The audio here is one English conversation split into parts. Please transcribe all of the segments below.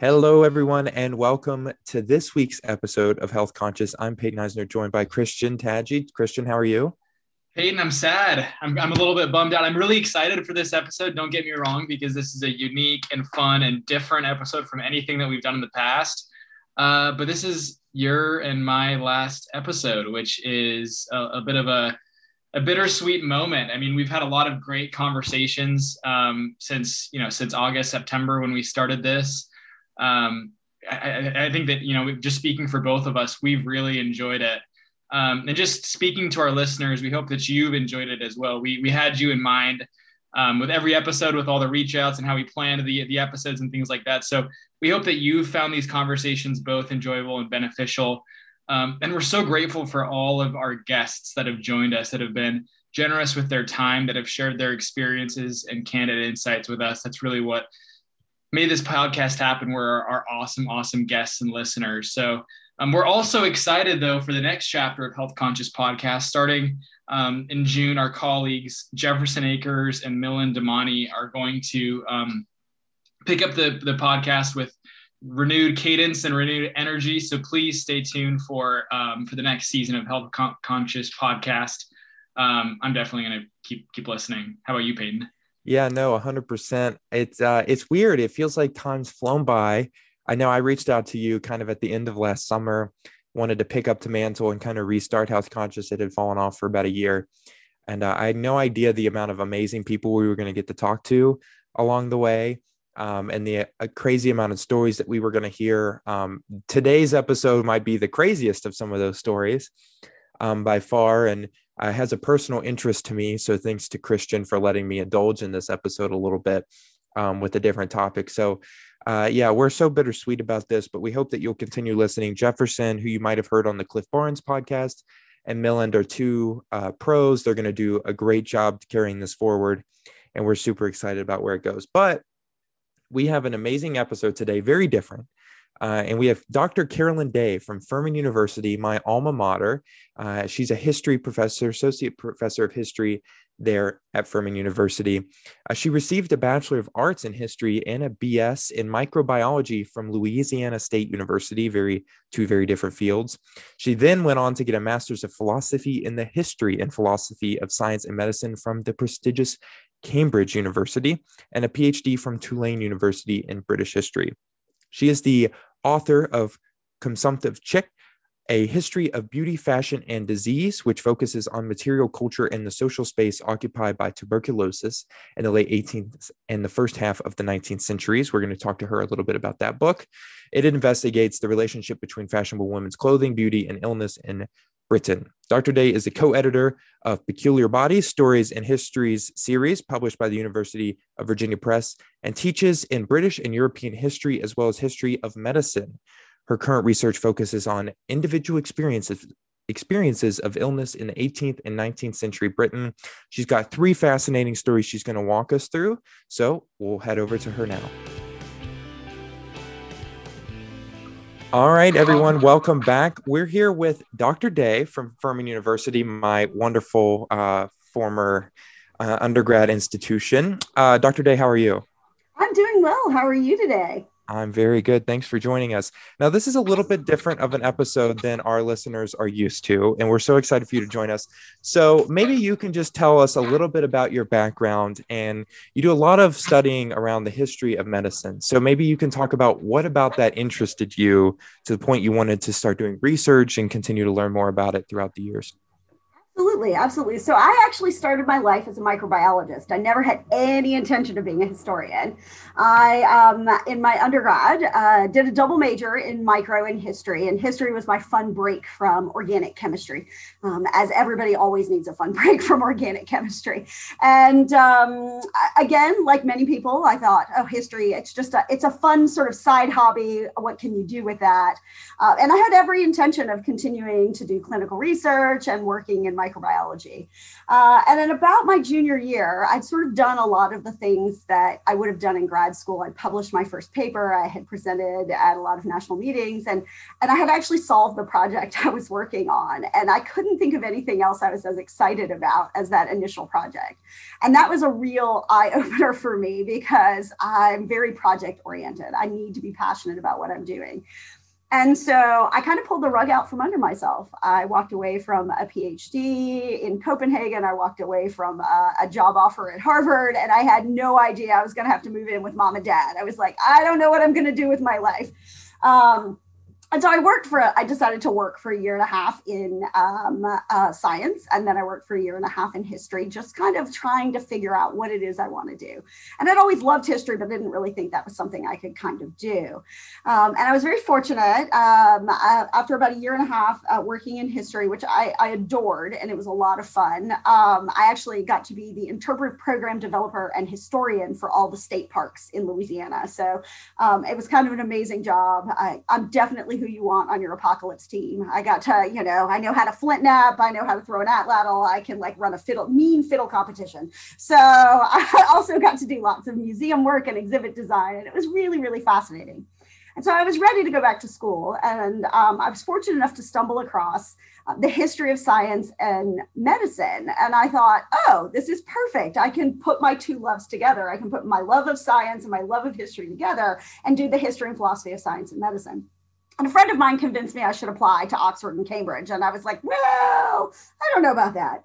Hello, everyone, and welcome to this week's episode of Health Conscious. I'm Peyton Eisner, joined by Christian Tadji. Christian, how are you? Peyton, I'm sad. I'm, I'm a little bit bummed out. I'm really excited for this episode. Don't get me wrong, because this is a unique and fun and different episode from anything that we've done in the past. Uh, but this is your and my last episode, which is a, a, bit of a, a bittersweet moment. I mean, we've had a lot of great conversations um, since you know since August, September when we started this um, I, I, think that you know just speaking for both of us we've really enjoyed it. Um, and just speaking to our listeners we hope that you've enjoyed it as well. We, we had you in mind um, with every episode with all the reach outs and how we planned the, the episodes and things like that. So we hope that you found these conversations both enjoyable and beneficial. Um, and we're so grateful for all of our guests that have joined us that have been generous with their time that have shared their experiences and candid insights with us. That's really what made this podcast happen were our, awesome, awesome guests and listeners. So um, we're also excited though for the next chapter of Health Conscious Podcast. Starting um, in June, our colleagues Jefferson Akers and Milind Damani are going to um, pick up the, the podcast with renewed cadence and renewed energy. So please stay tuned for um, for the next season of Health Con- Conscious Podcast. Um, I'm definitely going to keep keep listening. How about you, Peyton? Yeah, no, 100%. It's uh it's weird. It feels like time's flown by. I know I reached out to you kind of at the end of last summer, wanted to pick up the mantle and kind of restart Health Conscious. It had fallen off for about a year. And uh, I had no idea the amount of amazing people we were going to get to talk to along the way. Um, and the uh, crazy amount of stories that we were going to hear. Um, today's episode might be the craziest of some of those stories um, by far. And uh, has a personal interest to me. So thanks to Christian for letting me indulge in this episode a little bit um, with a different topic. So uh, yeah, we're so bittersweet about this, but we hope that you'll continue listening. Jefferson, who you might have heard on the Cliff Barnes podcast, and Milind are two uh, pros. They're going to do a great job carrying this forward, and we're super excited about where it goes. But we have an amazing episode today, very different. Uh, and we have Dr. Carolyn Day from Furman University, my alma mater. Uh, she's a history professor, associate professor of history there at Furman University. Uh, she received a Bachelor of Arts in History and a BS in Microbiology from Louisiana State University, very two very different fields. She then went on to get a Master's of Philosophy in the History and Philosophy of Science and Medicine from the prestigious Cambridge University and a PhD from Tulane University in British History. She is the author of Consumptive Chic, a history of beauty, fashion, and disease, which focuses on material culture and the social space occupied by tuberculosis in the late 18th and the first half of the 19th centuries. We're going to talk to her a little bit about that book. It investigates the relationship between fashionable women's clothing, beauty, and illness in Britain. Dr. Day is a co editor of Peculiar Bodies, Stories and Histories series published by the University of Virginia Press and teaches in British and European history as well as history of medicine. Her current research focuses on individual experiences experiences of illness in the 18th and 19th century Britain. She's got three fascinating stories she's going to walk us through. So we'll head over to her now. All right, everyone, welcome back. We're here with Dr. Day from Furman University, my wonderful uh, former uh, undergrad institution. Uh, Dr. Day, how are you? I'm doing well. How are you today? I'm very good. Thanks for joining us. Now, this is a little bit different of an episode than our listeners are used to, and we're so excited for you to join us. So, maybe you can just tell us a little bit about your background. And you do a lot of studying around the history of medicine. So, maybe you can talk about what about that interested you to the point you wanted to start doing research and continue to learn more about it throughout the years. Absolutely, absolutely. So I actually started my life as a microbiologist. I never had any intention of being a historian. I, um, in my undergrad, uh, did a double major in micro and history, and history was my fun break from organic chemistry, um, as everybody always needs a fun break from organic chemistry. And um, again, like many people, I thought, oh, history, it's just a, it's a fun sort of side hobby. What can you do with that? Uh, and I had every intention of continuing to do clinical research and working in my microbiology. Uh, and then about my junior year, I'd sort of done a lot of the things that I would have done in grad school. I'd published my first paper. I had presented at a lot of national meetings, and and I had actually solved the project I was working on. And I couldn't think of anything else I was as excited about as that initial project. And that was a real eye opener for me because I'm very project oriented. I need to be passionate about what I'm doing. And so I kind of pulled the rug out from under myself. I walked away from a PhD in Copenhagen. I walked away from a, a job offer at Harvard, and I had no idea I was going to have to move in with mom and dad. I was like, I don't know what I'm going to do with my life. Um, and so I worked for, I decided to work for a year and a half in um, uh, science. And then I worked for a year and a half in history, just kind of trying to figure out what it is I want to do. And I'd always loved history, but didn't really think that was something I could kind of do. Um, and I was very fortunate um, uh, after about a year and a half uh, working in history, which I, I, adored, and it was a lot of fun. Um, I actually got to be the interpretive program developer and historian for all the state parks in Louisiana. So um, it was kind of an amazing job. I, I'm definitely who you want on your apocalypse team. I got to, you know, I know how to flintknap, I know how to throw an atlatl, I can like run a fiddle, mean fiddle competition. So I also got to do lots of museum work and exhibit design, and it was really, really fascinating. And so I was ready to go back to school, and um, I was fortunate enough to stumble across uh, the history of science and medicine. And I thought, oh, this is perfect. I can put my two loves together. I can put my love of science and my love of history together and do the history and philosophy of science and medicine. And a friend of mine convinced me I should apply to Oxford and Cambridge. And I was like, well, I don't know about that.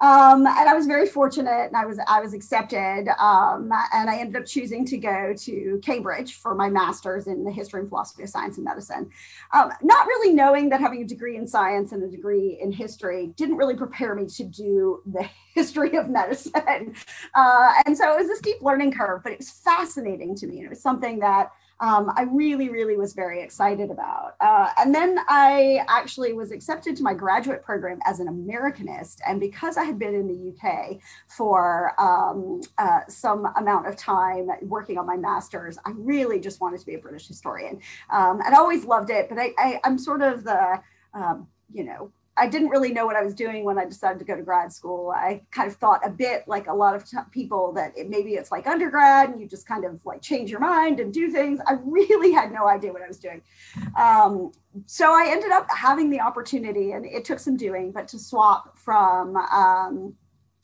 Um, and I was very fortunate, and I was I was accepted, um, and I ended up choosing to go to Cambridge for my master's in the history and philosophy of science and medicine. Um, not really knowing that having a degree in science and a degree in history didn't really prepare me to do the history of medicine, uh, and so it was a steep learning curve, but it was fascinating to me, and it was something that um, I really, really was very excited about. Uh, and then I actually was accepted to my graduate program as an Americanist. And because I had been in the UK for um, uh, some amount of time working on my master's, I really just wanted to be a British historian. Um, and I always loved it, but I, I, am sort of the, um, you know, I didn't really know what I was doing when I decided to go to grad school. I kind of thought a bit like a lot of t- people that it, maybe it's like undergrad and you just kind of like change your mind and do things. I really had no idea what I was doing. Um, so I ended up having the opportunity, and it took some doing, but to swap from um,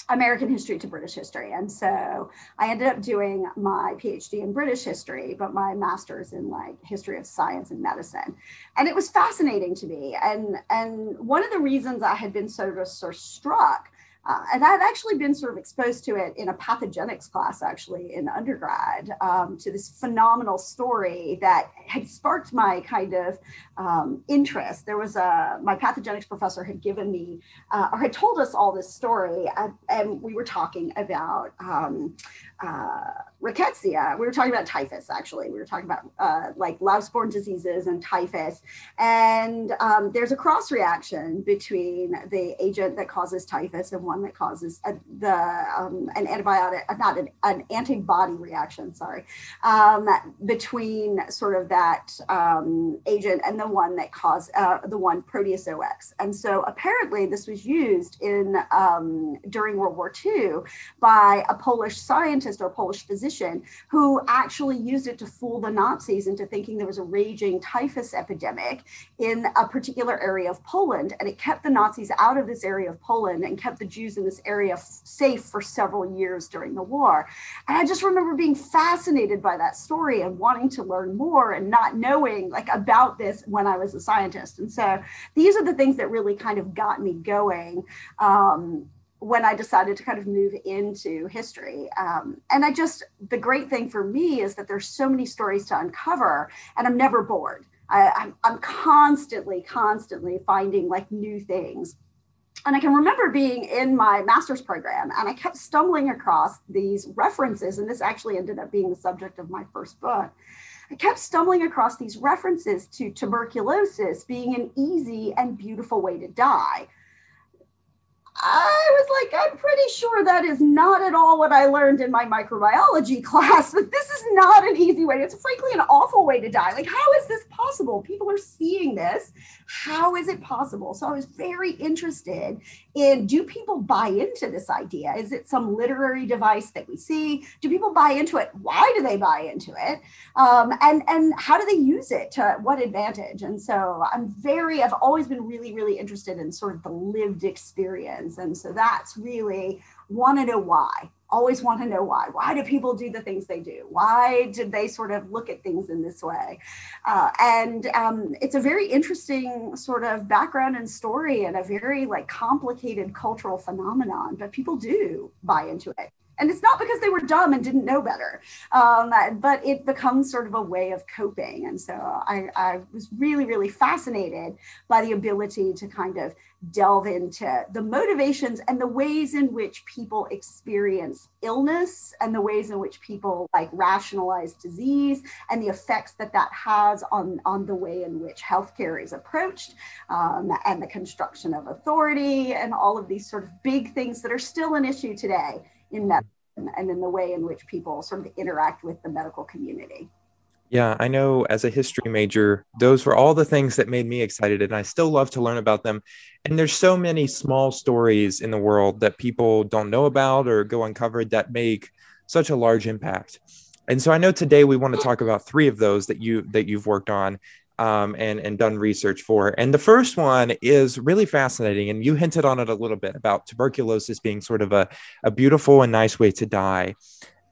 American history to British history. And so I ended up doing my PhD in British history, but my master's in like history of science and medicine. And it was fascinating to me. And and one of the reasons I had been so, of struck uh, and I've actually been sort of exposed to it in a pathogenics class, actually in undergrad, um, to this phenomenal story that had sparked my kind of um, interest. There was a, my pathogenics professor had given me, uh, or had told us all this story, uh, and we were talking about um, uh, rickettsia. We were talking about typhus, actually. We were talking about uh, like louse-borne diseases and typhus. And um, there's a cross reaction between the agent that causes typhus and one that causes a, the um, an antibiotic, uh, not an, an, antibody reaction, sorry, um, between sort of that um, agent and the one that caused uh, the one Proteus OX. And so apparently this was used in um, during World War II by a Polish scientist or Polish physician who actually used it to fool the Nazis into thinking there was a raging typhus epidemic in a particular area of Poland. And it kept the Nazis out of this area of Poland and kept the Jews in this area safe for several years during the war. And I just remember being fascinated by that story and wanting to learn more and not knowing like about this when I was a scientist. And so these are the things that really kind of got me going. Um, when I decided to kind of move into history. Um, and I just, the great thing for me is that there's so many stories to uncover, and I'm never bored. I, I'm, I'm constantly, constantly finding like new things. And I can remember being in my master's program and I kept stumbling across these references. And this actually ended up being the subject of my first book. I kept stumbling across these references to tuberculosis being an easy and beautiful way to die. I was like, I'm pretty sure that is not at all what I learned in my microbiology class, but this is not an easy way. It's frankly an awful way to die. Like, how is this possible? People are seeing this. How is it possible? So I was very interested in do people buy into this idea? Is it some literary device that we see? Do people buy into it? Why do they buy into it? Um, and and how do they use it to what advantage? And so I'm very, I've always been really, really interested in sort of the lived experience. And so that's really want to know why always want to know why. Why do people do the things they do? Why did they sort of look at things in this way? Uh, and um, it's a very interesting sort of background and story and a very like complicated cultural phenomenon, but people do buy into it and it's not because they were dumb and didn't know better um, but it becomes sort of a way of coping. And so I, I, was really really fascinated by the ability to kind of delve into the motivations and the ways in which people experience illness and the ways in which people like rationalize disease and the effects that that has on on the way in which healthcare is approached um, and the construction of authority and all of these sort of big things that are still an issue today in medicine and in the way in which people sort of interact with the medical community. Yeah, I know as a history major, those were all the things that made me excited, and I still love to learn about them. And there's so many small stories in the world that people don't know about or go uncovered that make such a large impact. And so I know today we want to talk about three of those that you that you've worked on um, and and done research for. And the first one is really fascinating, and you hinted on it a little bit about tuberculosis being sort of a, a beautiful and nice way to die.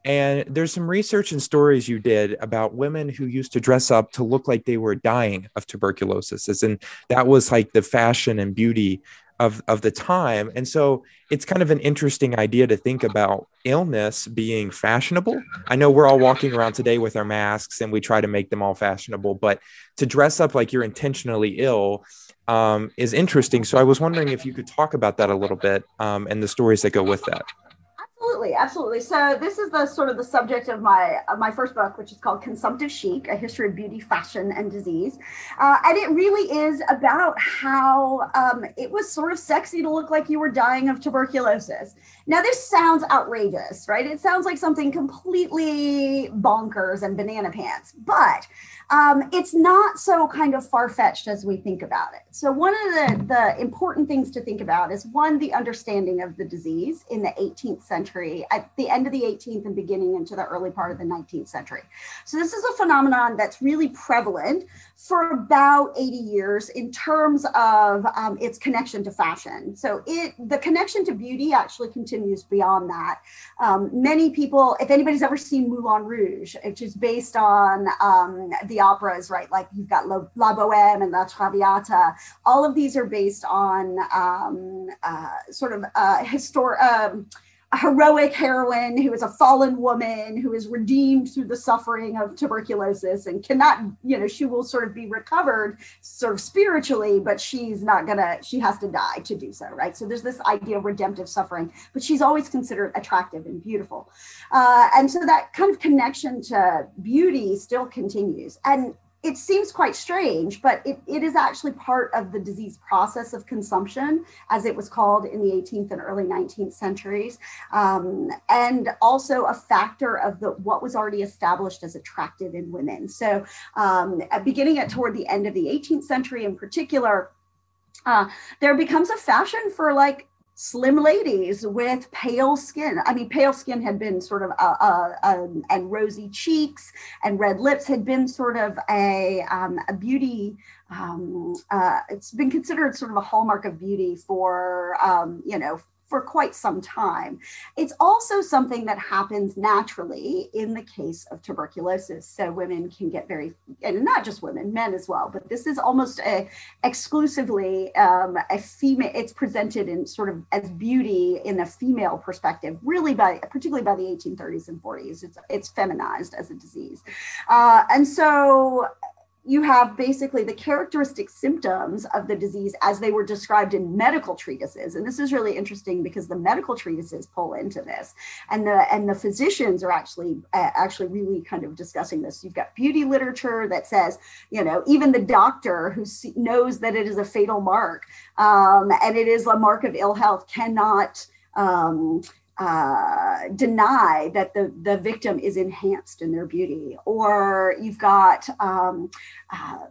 And there's some research and stories you did about women who used to dress up to look like they were dying of tuberculosis, in that was like the fashion and beauty of of the time. And so it's kind of an interesting idea to think about illness being fashionable. I know we're all walking around today with our masks and we try to make them all fashionable but to dress up like you're intentionally ill um, is interesting. So i was wondering if you could talk about that a little bit um, and the stories that go with that Absolutely, absolutely. So this is the sort of the subject of my of my first book, which is called Consumptive Chic: A History of Beauty, Fashion, and Disease, uh, and it really is about how um, it was sort of sexy to look like you were dying of tuberculosis. Now, this sounds outrageous, right? It sounds like something completely bonkers and banana pants, but um, it's not so kind of far fetched as we think about it. So, one of the, the important things to think about is one, the understanding of the disease in the 18th century, at the end of the 18th and beginning into the early part of the 19th century. So, this is a phenomenon that's really prevalent for about 80 years in terms of um, its connection to fashion. So, it the connection to beauty actually continues beyond that. Um, many people, if anybody's ever seen Moulin Rouge, which is based on um, the operas, right? Like you've got La, Boheme and La Traviata. All of these are based on um, uh, sort of uh, historic. Heroic heroine who is a fallen woman who is redeemed through the suffering of tuberculosis and cannot, you know, she will sort of be recovered sort of spiritually, but she's not gonna, she has to die to do so, right? So there's this idea of redemptive suffering, but she's always considered attractive and beautiful. Uh, and so that kind of connection to beauty still continues. And it seems quite strange, but it, it is actually part of the disease process of consumption, as it was called in the 18th and early 19th centuries, um, and also a factor of the what was already established as attractive in women. So, um, beginning at toward the end of the 18th century, in particular, uh, there becomes a fashion for like slim ladies with pale skin. I mean, pale skin had been sort of a, a, a and rosy cheeks and red lips had been sort of a, um, a beauty. Um, uh, it's been considered sort of a hallmark of beauty for um, you know for quite some time. It's also something that happens naturally in the case of tuberculosis. So women can get very, and not just women, men as well, but this is almost a exclusively um, a female, it's presented in sort of as beauty in a female perspective, really by, particularly by the 1830s and 40s. It's, it's feminized as a disease. Uh, and so you have basically the characteristic symptoms of the disease as they were described in medical treatises. And this is really interesting because the medical treatises pull into this. And the and the physicians are actually uh, actually really kind of discussing this. You've got beauty literature that says you know even the doctor who knows that it is a fatal mark um, and it is a mark of ill health cannot um, uh, deny that the, the victim is enhanced in their beauty, or you've got um, uh,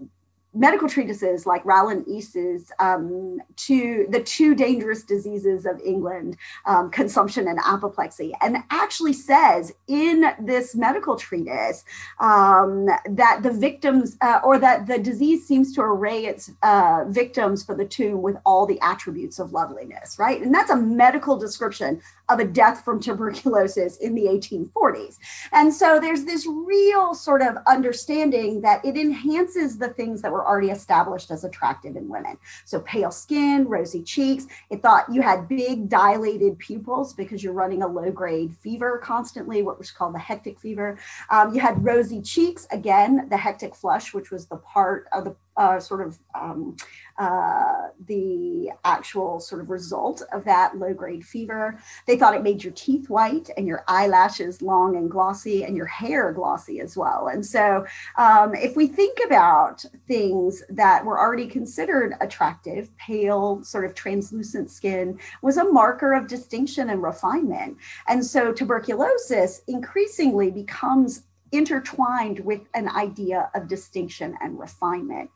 medical treatises like Rowland East's um, to the two dangerous diseases of England, um, consumption and apoplexy, and actually says in this medical treatise um, that the victims uh, or that the disease seems to array its uh, victims for the tomb with all the attributes of loveliness, right? And that's a medical description of a death from tuberculosis in the 1840s. And so there's this real sort of understanding that it enhances the things that were already established as attractive in women. So pale skin, rosy cheeks. It thought you had big dilated pupils because you're running a low grade fever constantly, what was called the hectic fever. Um, you had rosy cheeks, again, the hectic flush, which was the part of the uh, sort of um, uh, the actual sort of result of that low grade fever. They thought it made your teeth white and your eyelashes long and glossy and your hair glossy as well. And so, um, if we think about things that were already considered attractive, pale, sort of translucent skin was a marker of distinction and refinement. And so, tuberculosis increasingly becomes intertwined with an idea of distinction and refinement.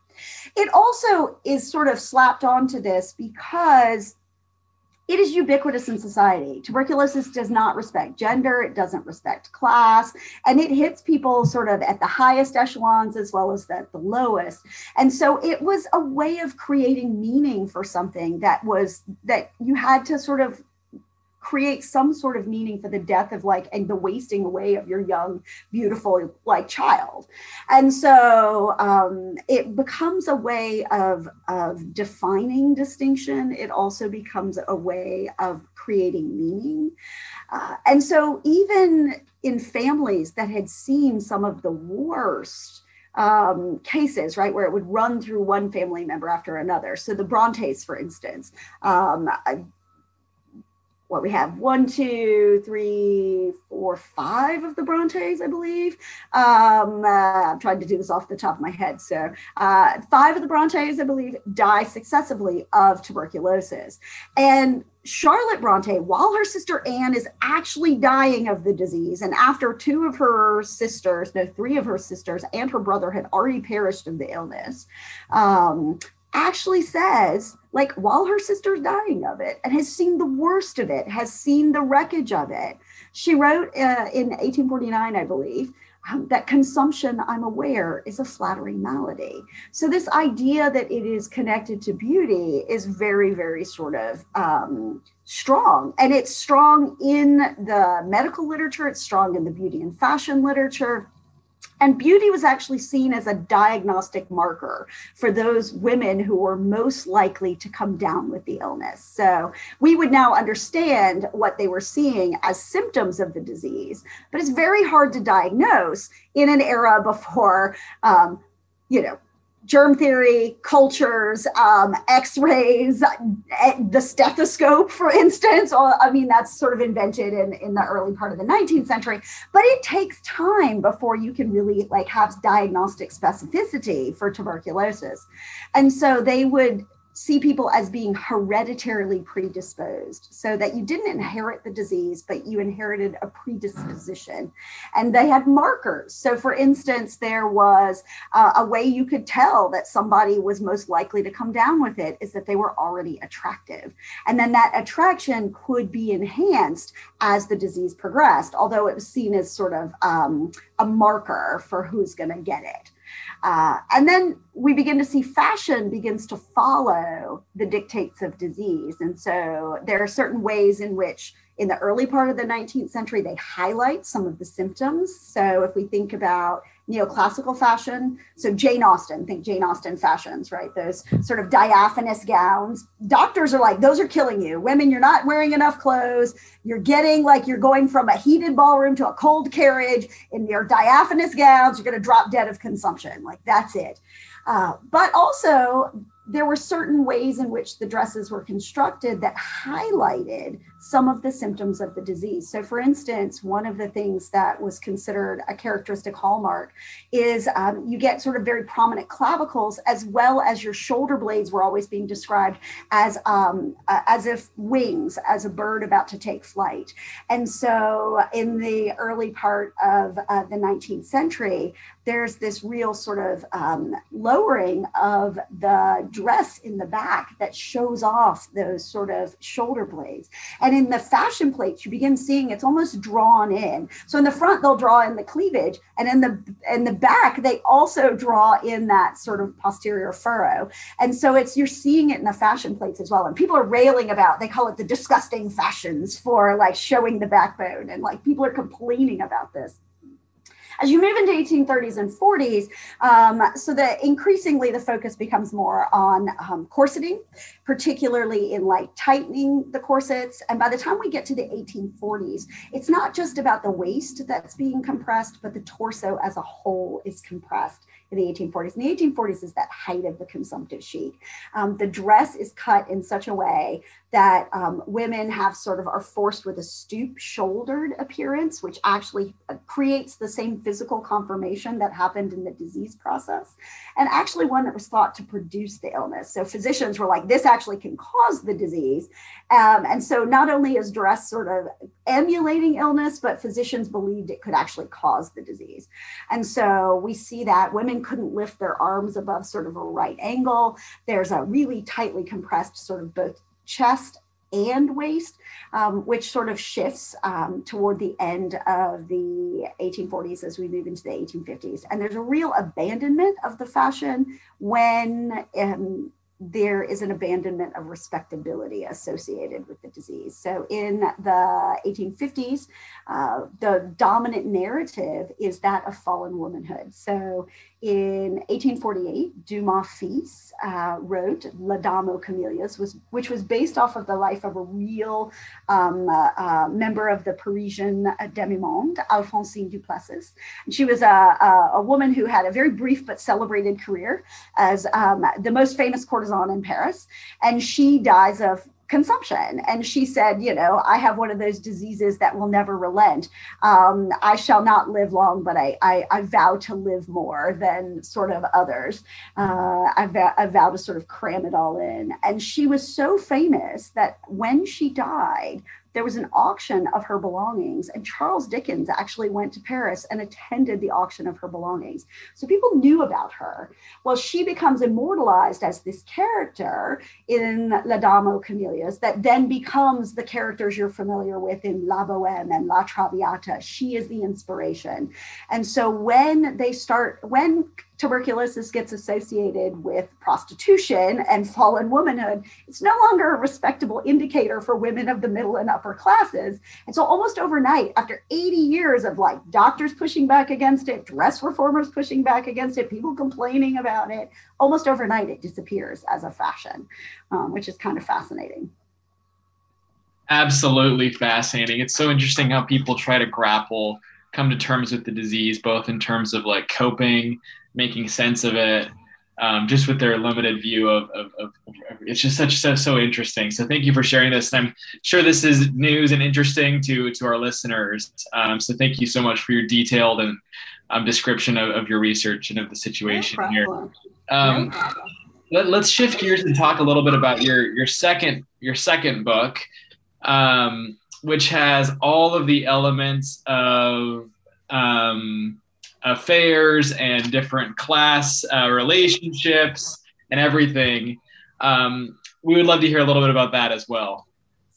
It also is sort of slapped onto this because it is ubiquitous in society. Tuberculosis does not respect gender, it doesn't respect class, and it hits people sort of at the highest echelons as well as at the lowest. And so it was a way of creating meaning for something that was that you had to sort of create some sort of meaning for the death of like and the wasting away of your young beautiful like child. And so um, it becomes a way of of defining distinction. It also becomes a way of creating meaning. Uh, and so even in families that had seen some of the worst um, cases, right, where it would run through one family member after another. So the Brontes, for instance, um, what we have one, two, three, four, five of the Brontes, I believe. Um, uh, I'm trying to do this off the top of my head. So, uh, five of the Brontes, I believe, die successively of tuberculosis. And Charlotte Bronte, while her sister Anne is actually dying of the disease, and after two of her sisters, no, three of her sisters, and her brother had already perished of the illness, um, actually says, like, while her sister's dying of it and has seen the worst of it, has seen the wreckage of it, she wrote uh, in 1849, I believe, um, that consumption, I'm aware, is a flattering malady. So, this idea that it is connected to beauty is very, very sort of um, strong. And it's strong in the medical literature, it's strong in the beauty and fashion literature and beauty was actually seen as a diagnostic marker for those women who were most likely to come down with the illness. So we would now understand what they were seeing as symptoms of the disease, but it's very hard to diagnose in an era before, um, you know, germ theory, cultures, um, x-rays, eh, the stethoscope, for instance. I mean, that's sort of invented in, in the early part of the 19th century, but it takes time before you can really like have diagnostic specificity for tuberculosis. And so they would see people as being hereditarily predisposed so that you didn't inherit the disease but you inherited a predisposition. And they had markers. So for instance there was uh, a way you could tell that somebody was most likely to come down with it is that they were already attractive. And then that attraction could be enhanced as the disease progressed although it was seen as sort of um, a marker for who's going to get it uh, and then we begin to see fashion begins to follow the dictates of disease. And so there are certain ways in which in the early part of the 19th century, they highlight some of the symptoms. So if we think about neoclassical fashion, so Jane Austen, think Jane Austen fashions, right? Those sort of diaphanous gowns. Doctors are like, those are killing you. Women, you're not wearing enough clothes. You're getting like you're going from a heated ballroom to a cold carriage in your diaphanous gowns. You're going to drop dead of consumption. Like that's it. Uh, but also, there were certain ways in which the dresses were constructed that highlighted some of the symptoms of the disease. So, for instance, one of the things that was considered a characteristic hallmark is um, you get sort of very prominent clavicles, as well as your shoulder blades were always being described as um, uh, as if wings, as a bird about to take flight. And so, in the early part of uh, the 19th century, there's this real sort of um, lowering of the dress in the back that shows off those sort of shoulder blades. And in the fashion plates, you begin seeing it's almost drawn in. So in the front, they'll draw in the cleavage, and in the in the back, they also draw in that sort of posterior furrow. And so it's you're seeing it in the fashion plates as well. And people are railing about, they call it the disgusting fashions for like showing the backbone. And like people are complaining about this as you move into 1830s and 40s, um, so that increasingly the focus becomes more on um, corseting, particularly in like tightening the corsets. And by the time we get to the 1840s, it's not just about the waist that's being compressed, but the torso as a whole is compressed in the 1840s. And the 1840s is that height of the consumptive chic. Um, the dress is cut in such a way that um, women have sort of are forced with a stoop shouldered appearance, which actually uh, creates the same physical conformation that happened in the disease process, and actually one that was thought to produce the illness. So physicians were like, this actually can cause the disease. Um, and so not only is dress sort of emulating illness, but physicians believed it could actually cause the disease. And so we see that women couldn't lift their arms above sort of a right angle. There's a really tightly compressed sort of both chest and waist, um, which sort of shifts um, toward the end of the 1840s as we move into the 1850s. And there's a real abandonment of the fashion when um, there is an abandonment of respectability associated with the disease. So in the 1850s, uh, the dominant narrative is that of fallen womanhood. So in 1848, Dumas fils uh, wrote La Dame aux Camélias, was, which was based off of the life of a real um, uh, uh, member of the Parisian demi-monde, Alphonsine Duplessis. And she was a, a, a, woman who had a very brief but celebrated career as um, the most famous courtesan in Paris. And she dies of consumption. And she said, You know, I have one of those diseases that will never relent. Um, I shall not live long, but I, I, I, vow to live more than sort of others. Uh, I, I vow to sort of cram it all in. And she was so famous that when she died, there was an auction of her belongings, and Charles Dickens actually went to Paris and attended the auction of her belongings. So people knew about her. Well, she becomes immortalized as this character in La Dame aux Camélias that then becomes the characters you're familiar with in La Boheme and La Traviata. She is the inspiration. And so when they start, when tuberculosis gets associated with prostitution and fallen womanhood, it's no longer a respectable indicator for women of the middle and upper classes. And so, almost overnight, after 80 years of like doctors pushing back against it, dress reformers pushing back against it, people complaining about it, almost overnight it disappears as a fashion, um, which is kind of fascinating. Absolutely fascinating. It's so interesting how people try to grapple, come to terms with the disease, both in terms of like coping making sense of it, um, just with their limited view of, of, of, of, it's just such so, so interesting. So thank you for sharing this. And I'm sure this is news and interesting to to our listeners. Um, so thank you so much for your detailed and um, description of, your research and of the situation no here. Um, no let, us shift gears and talk a little bit about your your second your second book, um, which has all of the elements of um, affairs and different class uh, relationships and everything. Um, we would love to hear a little bit about that as well.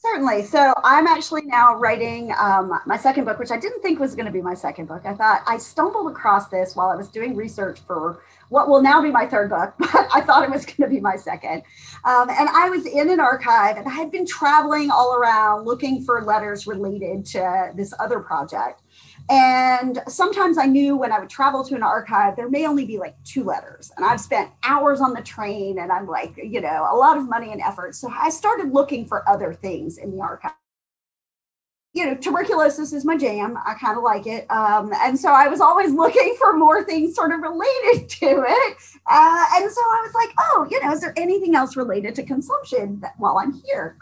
Certainly. So I'm actually now writing um, my second book, which I didn't think was going to be my second book. I thought I stumbled across this while I was doing research for what will now be my third book, but I thought it was going to be my second. Um, and I was in an archive and I had been traveling all around looking for letters related to this other project. And sometimes I knew when I would travel to an archive, there may only be like two letters. And I've spent hours on the train and I'm like, you know, a lot of money and effort. So I started looking for other things in the archive. You know, tuberculosis is my jam. I kind of like it. Um, and so I was always looking for more things sort of related to it. Uh, and so I was like, oh, you know, is there anything else related to consumption that, while I'm here?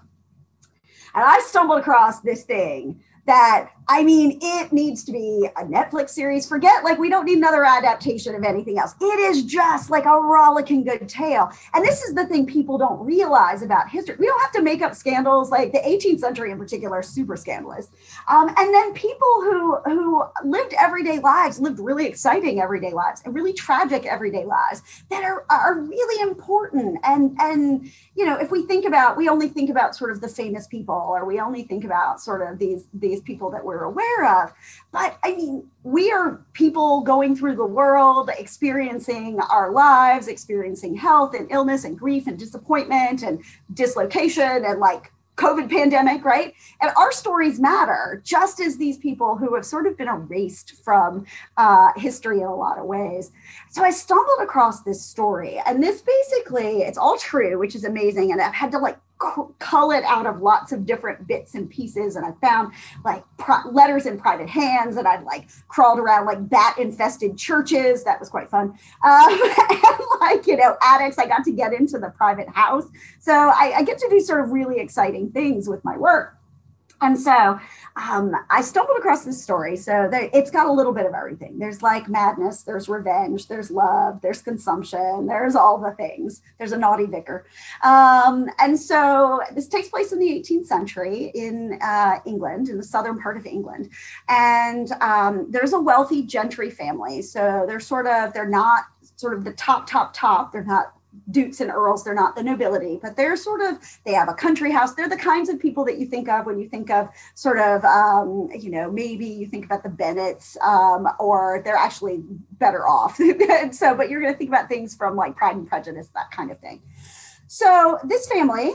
And I stumbled across this thing that I mean, it needs to be a Netflix series. Forget like we don't need another adaptation of anything else. It is just like a rollicking good tale. And this is the thing people don't realize about history. We don't have to make up scandals. Like the 18th century in particular, super scandalous. Um, and then people who who lived everyday lives, lived really exciting everyday lives, and really tragic everyday lives that are are really important. And and you know, if we think about, we only think about sort of the famous people, or we only think about sort of these these people that we're we're aware of. But I mean, we are people going through the world, experiencing our lives, experiencing health and illness and grief and disappointment and dislocation and like COVID pandemic, right? And our stories matter, just as these people who have sort of been erased from uh, history in a lot of ways. So I stumbled across this story, and this basically, it's all true, which is amazing. And I've had to like cull it out of lots of different bits and pieces and i found like letters in private hands and i'd like crawled around like bat infested churches. That was quite fun. Um, and like you know attics. I got to get into the private house. So I, I get to do sort of really exciting things with my work and so um, I stumbled across this story. So there, it's got a little bit of everything. There's like madness, there's revenge, there's love, there's consumption, there's all the things. There's a naughty vicar. Um, and so this takes place in the 18th century in uh, England, in the southern part of England. And um, there's a wealthy gentry family. So they're sort of, they're not sort of the top, top, top. They're not dukes and earls they're not the nobility but they're sort of they have a country house. They're the kinds of people that you think of when you think of sort of um, you know maybe you think about the bennets um, or they're actually better off. So but you're going to think about things from like pride and prejudice that kind of thing. So this family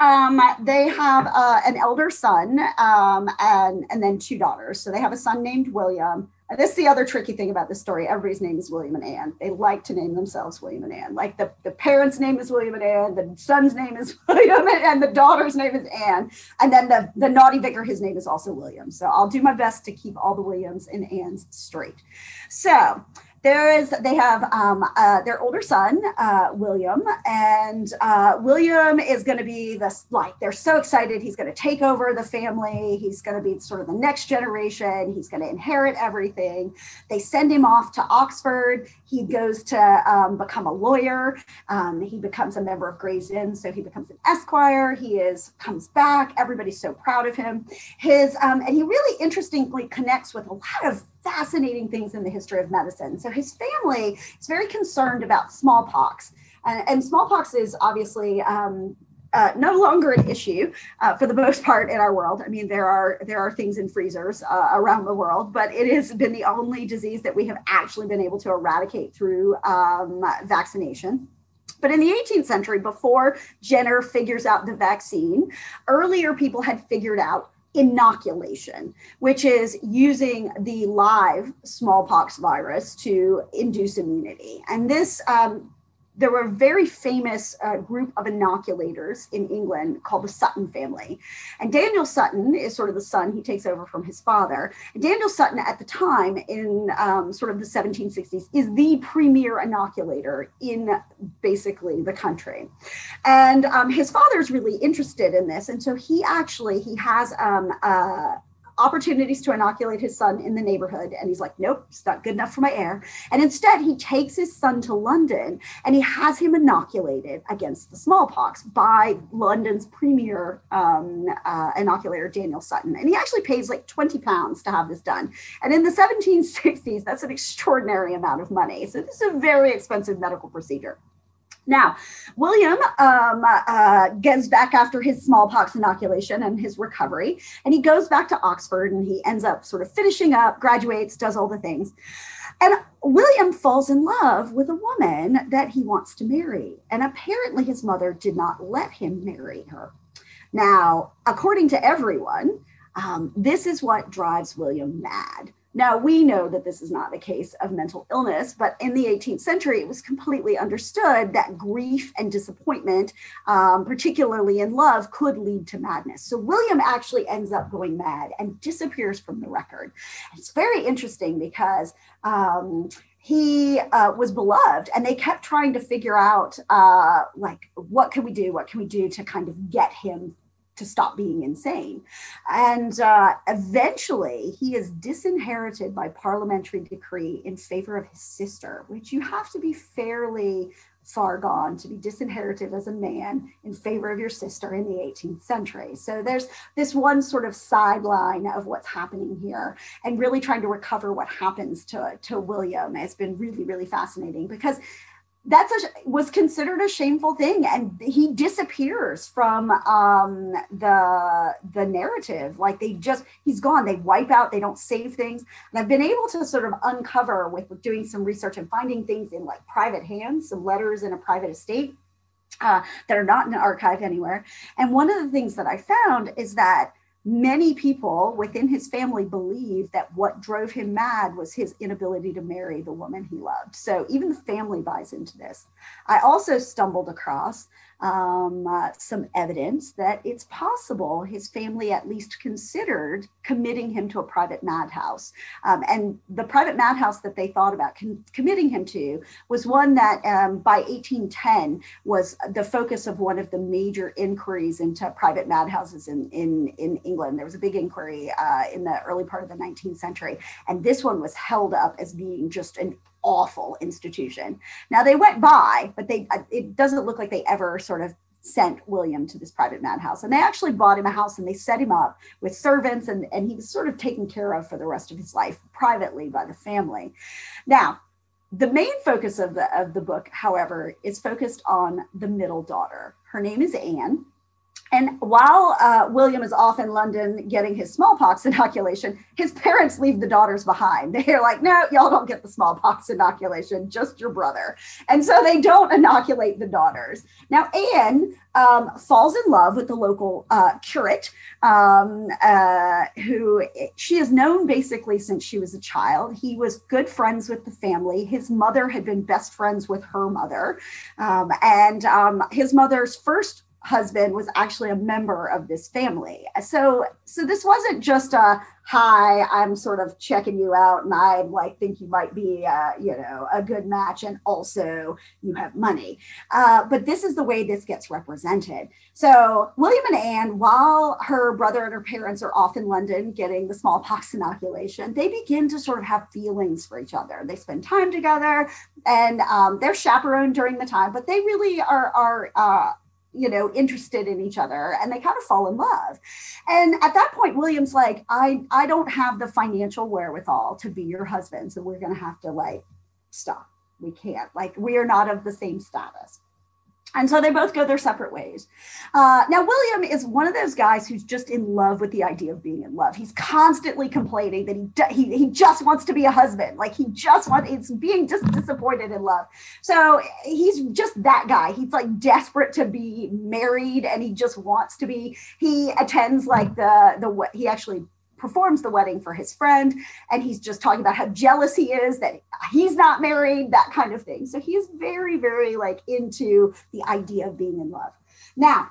um, they have uh, an elder son um, and and then two daughters. So they have a son named william and this is the other tricky thing about this story. Everybody's name is William and Anne. They like to name themselves William and Anne. Like the, the parents' name is William and Anne, the son's name is William, and, and the daughter's name is Anne. And then the, the naughty vicar, his name is also William. So I'll do my best to keep all the Williams and Annes straight. So there is they have um, uh, their older son uh, william and uh, william is going to be this like they're so excited he's going to take over the family he's going to be sort of the next generation he's going to inherit everything. They send him off to oxford he goes to um, become a lawyer um, he becomes a member of gray's inn so he becomes an esquire he is comes back everybody's so proud of him. His um, and he really interestingly connects with a lot of fascinating things in the history of medicine. So his family is very concerned about smallpox. And, and smallpox is obviously um, uh, no longer an issue uh, for the most part in our world. I mean, there are there are things in freezers uh, around the world, but it has been the only disease that we have actually been able to eradicate through um, vaccination. But in the 18th century, before Jenner figures out the vaccine, earlier people had figured out inoculation, which is using the live smallpox virus to induce immunity. And this um, there were a very famous uh, group of inoculators in England called the Sutton family. And Daniel Sutton is sort of the son, he takes over from his father. And Daniel Sutton, at the time in um, sort of the 1760s, is the premier inoculator in basically the country. And um, his father's really interested in this. And so he actually, he has um, uh, opportunities to inoculate his son in the neighborhood. And he's like, nope, it's not good enough for my heir. And instead, he takes his son to London and he has him inoculated against the smallpox by London's premier um, uh, inoculator, Daniel Sutton. And he actually pays like 20 pounds to have this done. And in the 1760s, that's an extraordinary amount of money. So this is a very expensive medical procedure. Now, William um, uh, gets back after his smallpox inoculation and his recovery, and he goes back to Oxford and he ends up sort of finishing up, graduates, does all the things. And William falls in love with a woman that he wants to marry. And apparently, his mother did not let him marry her. Now, according to everyone, um, this is what drives William mad. Now, we know that this is not a case of mental illness, but in the 18th century, it was completely understood that grief and disappointment, um, particularly in love, could lead to madness. So William actually ends up going mad and disappears from the record. It's very interesting because. Um, he uh, was beloved and they kept trying to figure out uh, like what can we do what can we do to kind of get him to stop being insane. And uh, eventually, he is disinherited by parliamentary decree in favor of his sister, which you have to be fairly far gone to be disinherited as a man in favor of your sister in the 18th century. So there's this one sort of sideline of what's happening here and really trying to recover what happens to, to William has been really, really fascinating because that's a was considered a shameful thing and he disappears from um the the narrative. Like they just he's gone. They wipe out they don't save things. And i've been able to sort of uncover with, doing some research and finding things in like private hands some letters in a private estate uh, that are not in an archive anywhere. And one of the things that i found is that many people within his family believe that what drove him mad was his inability to marry the woman he loved. So even the family buys into this. I also stumbled across um, uh, some evidence that it's possible his family at least considered committing him to a private madhouse. Um, and the private madhouse that they thought about con- committing him to was one that um, by 1810 was the focus of one of the major inquiries into private madhouses in, in, in England. There was a big inquiry uh, in the early part of the 19th century. And this one was held up as being just an awful institution. Now they went by, but they uh, it doesn't look like they ever sort of sent William to this private madhouse. And they actually bought him a house and they set him up with servants and, and he was sort of taken care of for the rest of his life privately by the family. Now, the main focus of the of the book, however, is focused on the middle daughter. Her name is Anne. And while uh, William is off in London getting his smallpox inoculation, his parents leave the daughters behind. They're like, no, y'all don't get the smallpox inoculation, just your brother. And so they don't inoculate the daughters. Now, Anne um, falls in love with the local uh, curate, um, uh, who she has known basically since she was a child. He was good friends with the family. His mother had been best friends with her mother. Um, and um, his mother's first husband was actually a member of this family. So so this wasn't just a hi, I'm sort of checking you out and I like think you might be uh, you know a good match and also you have money. Uh, but this is the way this gets represented. So William and Anne, while her brother and her parents are off in London getting the smallpox inoculation, they begin to sort of have feelings for each other. They spend time together and um, they're chaperoned during the time, but they really are are uh, you know interested in each other and they kind of fall in love. And at that point william's like i i don't have the financial wherewithal to be your husband so we're going to have to like stop. We can't. Like we are not of the same status and so they both go their separate ways. Uh, now, William is one of those guys who's just in love with the idea of being in love. He's constantly complaining that he he, he just wants to be a husband. Like he just wants, it's being just disappointed in love. So he's just that guy. He's like desperate to be married and he just wants to be. He attends like the, the, what he actually performs the wedding for his friend and he's just talking about how jealous he is that he's not married that kind of thing so he's very very like into the idea of being in love now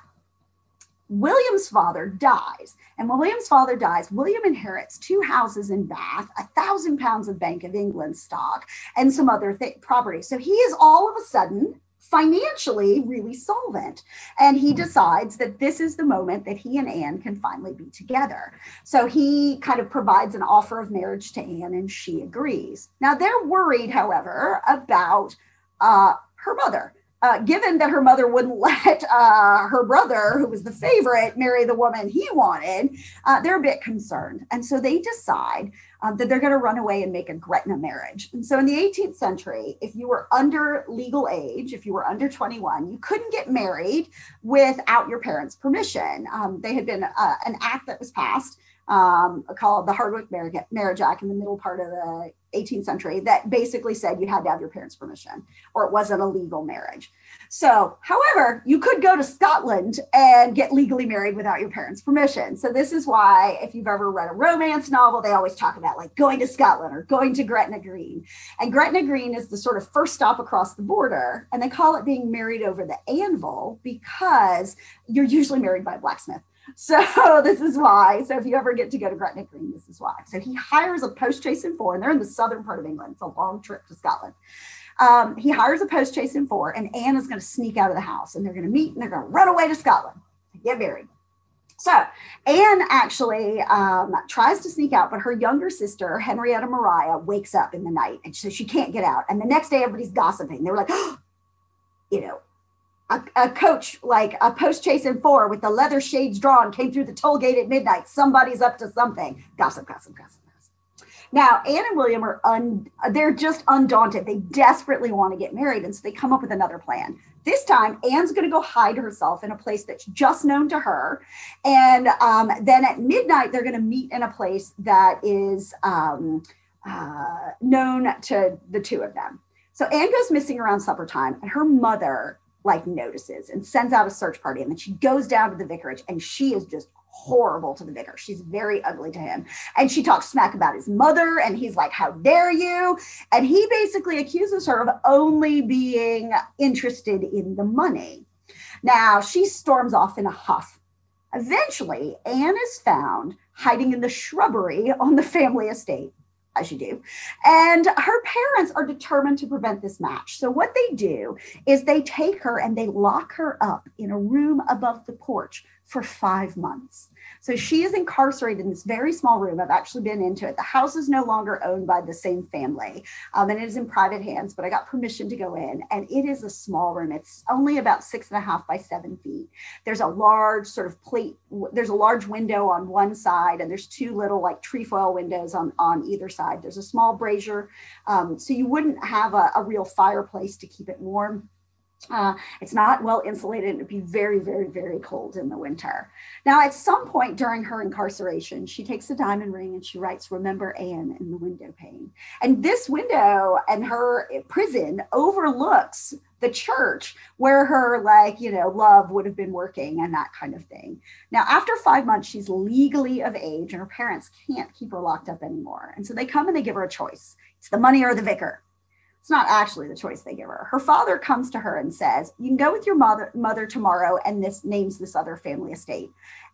William's father dies. And when William's father dies, William inherits two houses in Bath, a thousand pounds of Bank of England stock, and some other th- property. So he is all of a sudden financially really solvent. And he mm-hmm. decides that this is the moment that he and Anne can finally be together. So he kind of provides an offer of marriage to Anne and she agrees. Now they're worried, however, about uh, her mother. Uh, given that her mother wouldn't let uh, her brother, who was the favorite, marry the woman he wanted, uh, they're a bit concerned. And so they decide um, that they're going to run away and make a Gretna marriage. And so in the 18th century, if you were under legal age, if you were under 21, you couldn't get married without your parents' permission. Um, they had been uh, an act that was passed um, called the Hardwicke Marriage Act in the middle part of the 18th century that basically said you had to have your parents' permission or it wasn't a legal marriage. So, however, you could go to Scotland and get legally married without your parents' permission. So, this is why, if you've ever read a romance novel, they always talk about like going to Scotland or going to Gretna Green. And Gretna Green is the sort of first stop across the border. And they call it being married over the anvil because you're usually married by a blacksmith. So this is why. So if you ever get to go to Gretna Green, this is why. So he hires a post chaise and four, and they're in the southern part of England. It's a long trip to Scotland. Um, he hires a post chaise and four, and Anne is going to sneak out of the house, and they're going to meet, and they're going to run away to Scotland to get married. So Anne actually um, tries to sneak out, but her younger sister, Henrietta Maria, wakes up in the night and so she can't get out. And the next day, everybody's gossiping. They were like, oh, you know, a, a, coach like a post chaise four with the leather shades drawn came through the toll gate at midnight. Somebody's up to something. Gossip, gossip, gossip. Now, Anne and William are un, they're just undaunted. They desperately want to get married. And so they come up with another plan. This time, Anne's going to go hide herself in a place that's just known to her. And um, then at midnight, they're going to meet in a place that is um, uh, known to the two of them. So Anne goes missing around supper time, and her mother like notices and sends out a search party. And then she goes down to the vicarage, and she is just horrible to the vicar. She's very ugly to him. And she talks smack about his mother, and he's like, How dare you? And he basically accuses her of only being interested in the money. Now she storms off in a huff. Eventually, Anne is found hiding in the shrubbery on the family estate as you do. And her parents are determined to prevent this match. So, what they do is they take her and they lock her up in a room above the porch for five months. So she is incarcerated in this very small room. I've actually been into it. The house is no longer owned by the same family um, and it is in private hands, but I got permission to go in. And it is a small room. It's only about six and a half by seven feet. There's a large sort of plate, there's a large window on one side, and there's two little like trefoil windows on, on either side. There's a small brazier. Um, so you wouldn't have a, a real fireplace to keep it warm uh, it's not well insulated. and It'd be very, very, very cold in the winter. Now, at some point during her incarceration, she takes a diamond ring and she writes, Remember Anne in the window pane. And this window and her prison overlooks the church where her, like, you know, love would have been working and that kind of thing. Now, after five months, she's legally of age and her parents can't keep her locked up anymore. And so they come and they give her a choice it's the money or the vicar. It's not actually the choice they give her. Her father comes to her and says, You can go with your mother, mother tomorrow, and this names this other family estate,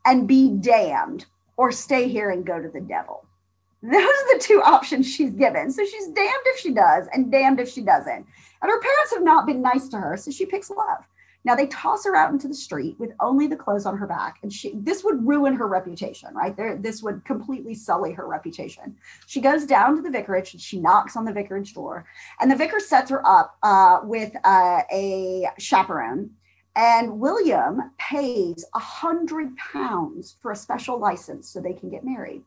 and be damned, or stay here and go to the devil. Those are the two options she's given. So she's damned if she does, and damned if she doesn't. And her parents have not been nice to her, so she picks love. Now they toss her out into the street with only the clothes on her back, and she this would ruin her reputation, right? There, this would completely sully her reputation. She goes down to the vicarage and she knocks on the vicarage door, and the vicar sets her up uh, with uh, a chaperone. And William pays a hundred pounds for a special license so they can get married.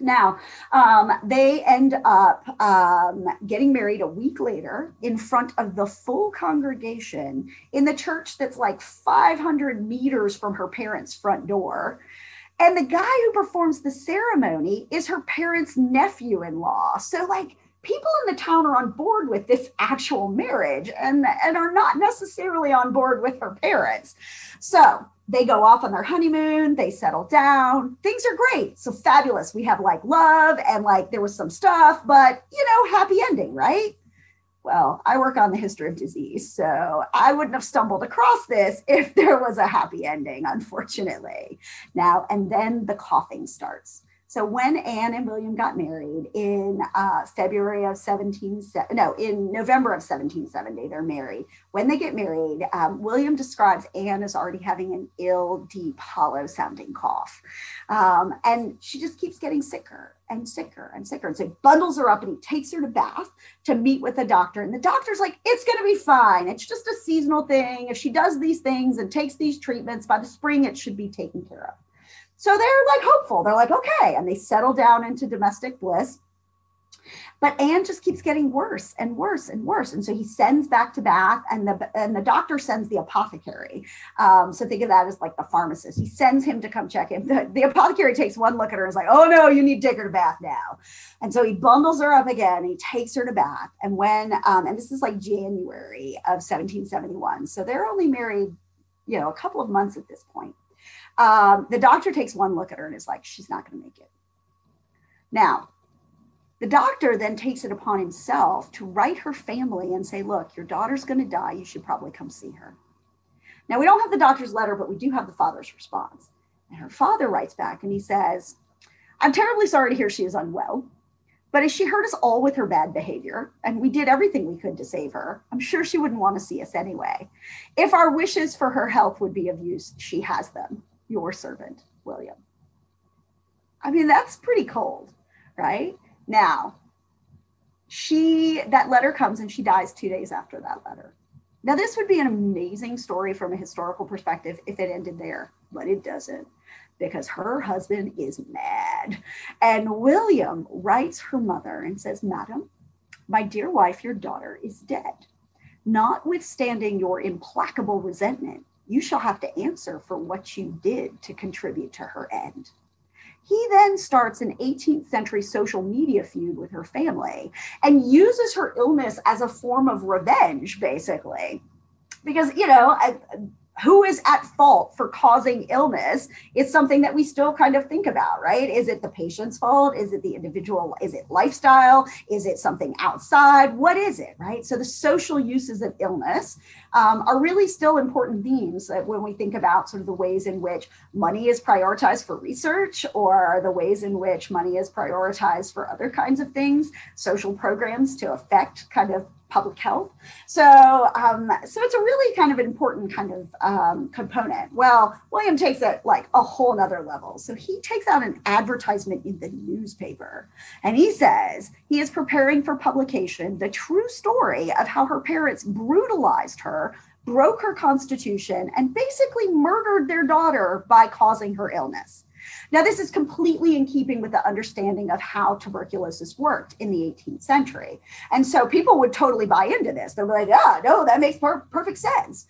Now, um, they end up um, getting married a week later in front of the full congregation in the church that's like 500 meters from her parents' front door. And the guy who performs the ceremony is her parents' nephew in law. So, like, people in the town are on board with this actual marriage and, and are not necessarily on board with her parents. So, they go off on their honeymoon, they settle down, things are great. So fabulous. We have like love and like there was some stuff, but you know, happy ending, right? Well, I work on the history of disease, so I wouldn't have stumbled across this if there was a happy ending, unfortunately. Now, and then the coughing starts. So when Anne and William got married in uh, February of 17, no, in November of 1770, they're married. When they get married, um, William describes Anne as already having an ill, deep, hollow sounding cough. Um, and she just keeps getting sicker and sicker and sicker. And so he bundles her up and he takes her to Bath to meet with a doctor. And the doctor's like, it's going to be fine. It's just a seasonal thing. If she does these things and takes these treatments, by the spring, it should be taken care of. So they're like hopeful. They're like, okay. And they settle down into domestic bliss. But Anne just keeps getting worse and worse and worse. And so he sends back to Bath, and the and the doctor sends the apothecary. Um, so think of that as like the pharmacist. He sends him to come check him. The, the apothecary takes one look at her and is like, oh no, you need to take her to Bath now. And so he bundles her up again. He takes her to Bath. And when um, and this is like January of 1771. So they're only married, you know, a couple of months at this point. Um, the doctor takes one look at her and is like, she's not going to make it. Now, the doctor then takes it upon himself to write her family and say, look, your daughter's going to die. You should probably come see her. Now, we don't have the doctor's letter, but we do have the father's response. And her father writes back and he says, I'm terribly sorry to hear she is unwell. But as she hurt us all with her bad behavior, and we did everything we could to save her, I'm sure she wouldn't want to see us anyway. If our wishes for her health would be of use, she has them your servant. William. I mean, that's pretty cold, right? Now, she, that letter comes and she dies two days after that letter. Now, this would be an amazing story from a historical perspective if it ended there, but it doesn't because her husband is mad. And William writes her mother and says, Madam, my dear wife, your daughter is dead. Notwithstanding your implacable resentment, you shall have to answer for what you did to contribute to her end. He then starts an 18th century social media feud with her family and uses her illness as a form of revenge, basically. Because, you know, who is at fault for causing illness is something that we still kind of think about, right? Is it the patient's fault? Is it the individual? Is it lifestyle? Is it something outside? What is it, right? So the social uses of illness um, are really still important themes when we think about sort of the ways in which money is prioritized for research or the ways in which money is prioritized for other kinds of things, social programs to affect kind of public health. So, um, so it's a really kind of important kind of um, component. Well, William takes it like a whole nother level. So he takes out an advertisement in the newspaper and he says he is preparing for publication the true story of how her parents brutalized her broke her constitution and basically murdered their daughter by causing her illness. Now, this is completely in keeping with the understanding of how tuberculosis worked in the 18th century. And so people would totally buy into this. They're like, yeah, no, that makes per- perfect sense.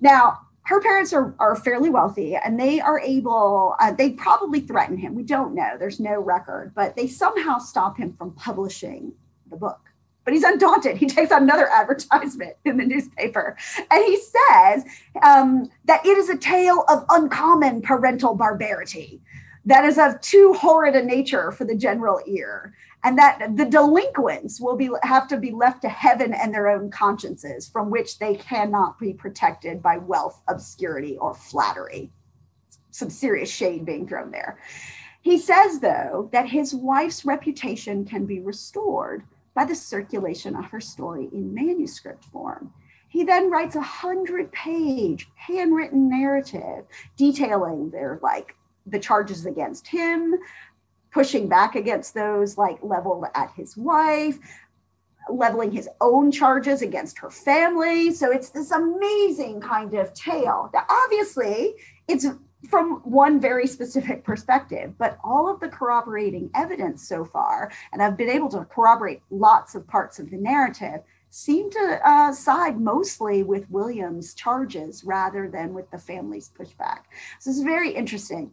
Now, her parents are, are fairly wealthy and they are able, uh, they probably threaten him. We don't know, there's no record, but they somehow stop him from publishing the book. But he's undaunted. He takes another advertisement in the newspaper. And he says um, that it is a tale of uncommon parental barbarity that is of too horrid a nature for the general ear and that the delinquents will be have to be left to heaven and their own consciences from which they cannot be protected by wealth obscurity or flattery. Some serious shade being thrown there. He says though that his wife's reputation can be restored by the circulation of her story in manuscript form he then writes a hundred page handwritten narrative detailing their like the charges against him, pushing back against those like leveled at his wife, leveling his own charges against her family. So it's this amazing kind of tale. Now, obviously, it's from one very specific perspective, but all of the corroborating evidence so far, and I've been able to corroborate lots of parts of the narrative, seem to uh, side mostly with William's charges rather than with the family's pushback. So it's very interesting.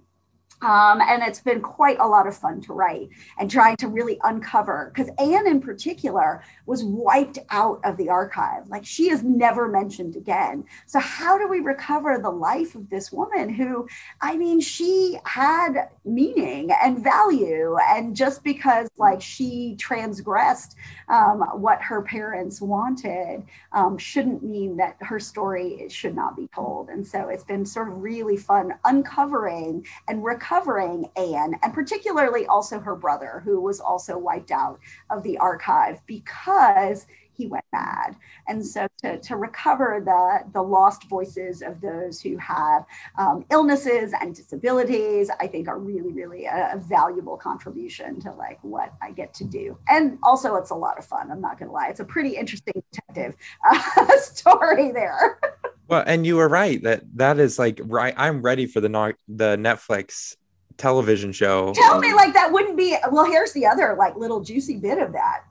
Um, and it's been quite a lot of fun to write and trying to really uncover because Anne in particular was wiped out of the archive. Like she is never mentioned again. So, how do we recover the life of this woman who, I mean, she had meaning and value. And just because like she transgressed um, what her parents wanted um, shouldn't mean that her story should not be told. And so, it's been sort of really fun uncovering and recovering recovering Anne, and particularly also her brother, who was also wiped out of the archive because he went mad. And so to, to recover the, the lost voices of those who have um, illnesses and disabilities, I think are really, really a, a, valuable contribution to like what I get to do. And also it's a lot of fun. I'm not gonna lie. It's a pretty interesting detective uh, story there. well, and you were right that that is like, right. I'm ready for the, the Netflix television show. Tell me like that wouldn't be well, here's the other like little juicy bit of that.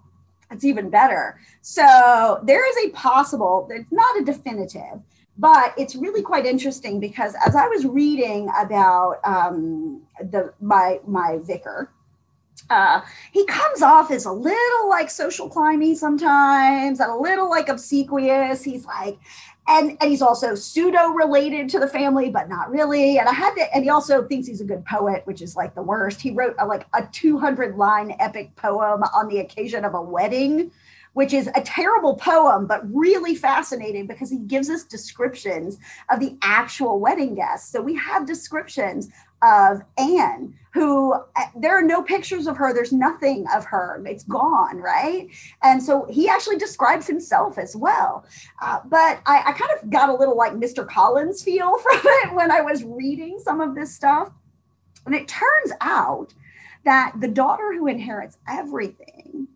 It's even better. So there is a possible, it's not a definitive, but it's really quite interesting because as I was reading about um, the my my vicar, uh, he comes off as a little like social climby sometimes, and a little like obsequious. He's like, and and he's also pseudo related to the family but not really. And i had to and he also thinks he's a good poet which is like the worst. He wrote a, like a 200 line epic poem on the occasion of a wedding which is a terrible poem but really fascinating because he gives us descriptions of the actual wedding guests. So we have descriptions of Anne, who uh, there are no pictures of her. There's nothing of her. It's gone, right? And so he actually describes himself as well. Uh, but I, I kind of got a little like Mr. Collins feel from it when I was reading some of this stuff. And it turns out that the daughter who inherits everything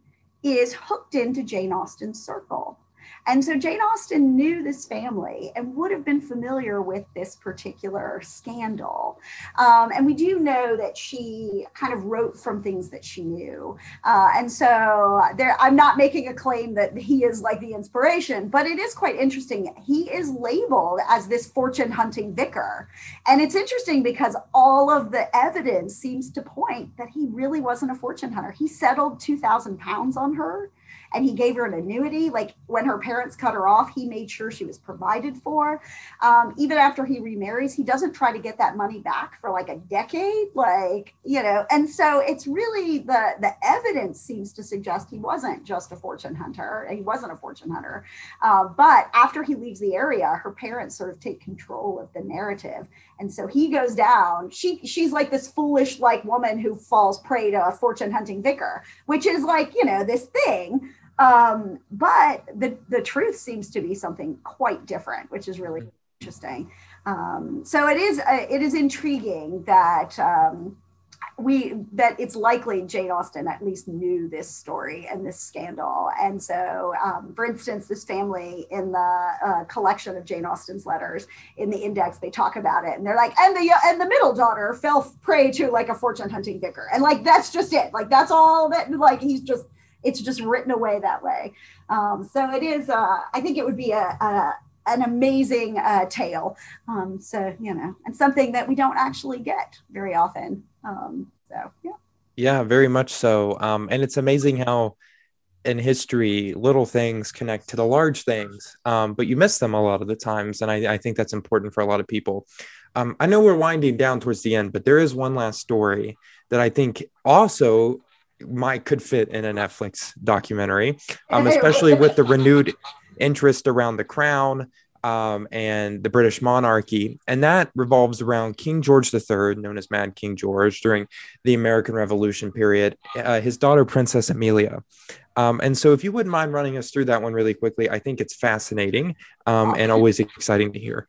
is hooked into Jane Austen's circle. And so Jane Austen knew this family and would have been familiar with this particular scandal. Um, and we do know that she kind of wrote from things that she knew. Uh, and so there, I'm not making a claim that he is like the inspiration, but it is quite interesting. He is labeled as this fortune hunting vicar. And it's interesting because all of the evidence seems to point that he really wasn't a fortune hunter. He settled 2,000 pounds on her and he gave her an annuity. Like when her parents cut her off, he made sure she was provided for. Um, even after he remarries, he doesn't try to get that money back for like a decade. Like, you know, and so it's really the the evidence seems to suggest he wasn't just a fortune hunter. He wasn't a fortune hunter. Uh, but after he leaves the area, her parents sort of take control of the narrative. And so he goes down. She she's like this foolish like woman who falls prey to a fortune hunting vicar, which is like, you know, this thing um, but the, the truth seems to be something quite different, which is really interesting. Um, so it is uh, it is intriguing that um, we that it's likely Jane Austen at least knew this story and this scandal. And so, um, for instance, this family in the uh, collection of Jane Austen's letters in the index, they talk about it, and they're like, and the and the middle daughter fell prey to like a fortune hunting vicar, and like that's just it. Like that's all that. Like he's just it's just written away that way. Um, so it is, uh, I think it would be a, a an amazing uh, tale. Um, so, you know, and something that we don't actually get very often. Um, so, yeah. Yeah, very much so. Um, and it's amazing how in history, little things connect to the large things, um, but you miss them a lot of the times. And I, I think that's important for a lot of people. Um, I know we're winding down towards the end, but there is one last story that I think also might could fit in a Netflix documentary, um, especially with the renewed interest around the crown um, and the British monarchy. And that revolves around King George III, known as Mad King George, during the American Revolution period, uh, his daughter, Princess Amelia. Um, and so, if you wouldn't mind running us through that one really quickly, I think it's fascinating um, and always exciting to hear.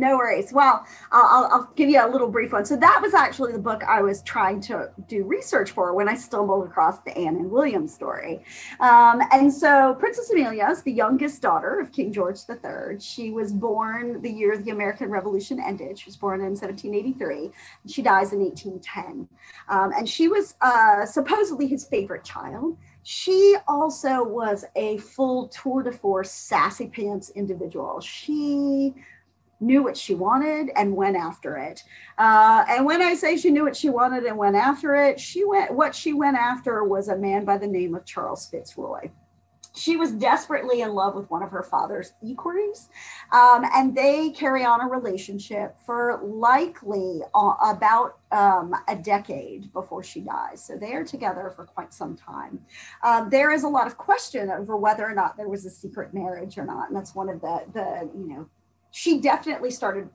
No worries. Well, I'll, I'll, give you a little brief one. So that was actually the book I was trying to do research for when I stumbled across the Anne and William story. Um, and so Princess Amelia is the youngest daughter of King George III. She was born the year the American Revolution ended. She was born in 1783. she dies in 1810. Um, and she was uh, supposedly his favorite child. She also was a full tour de force, sassy pants individual. She knew what she wanted and went after it. Uh, and when I say she knew what she wanted and went after it, she went. What she went after was a man by the name of Charles Fitzroy. She was desperately in love with one of her father's equerries, um, and they carry on a relationship for likely uh, about um, a decade before she dies. So they are together for quite some time. Um, there is a lot of question over whether or not there was a secret marriage or not, and that's one of the the you know she definitely started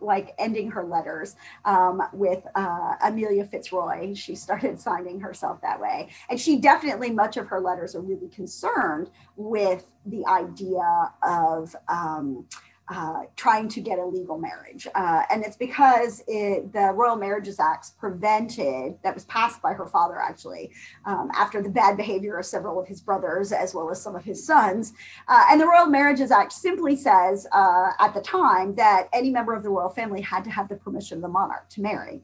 like ending her letters um, with uh, Amelia Fitzroy. She started signing herself that way. And she definitely, much of her letters are really concerned with the idea of. Um, uh, trying to get a legal marriage. Uh, and it's because it, the Royal Marriages Act prevented, that was passed by her father actually, um, after the bad behavior of several of his brothers as well as some of his sons. Uh, and the Royal Marriages Act simply says uh, at the time that any member of the royal family had to have the permission of the monarch to marry.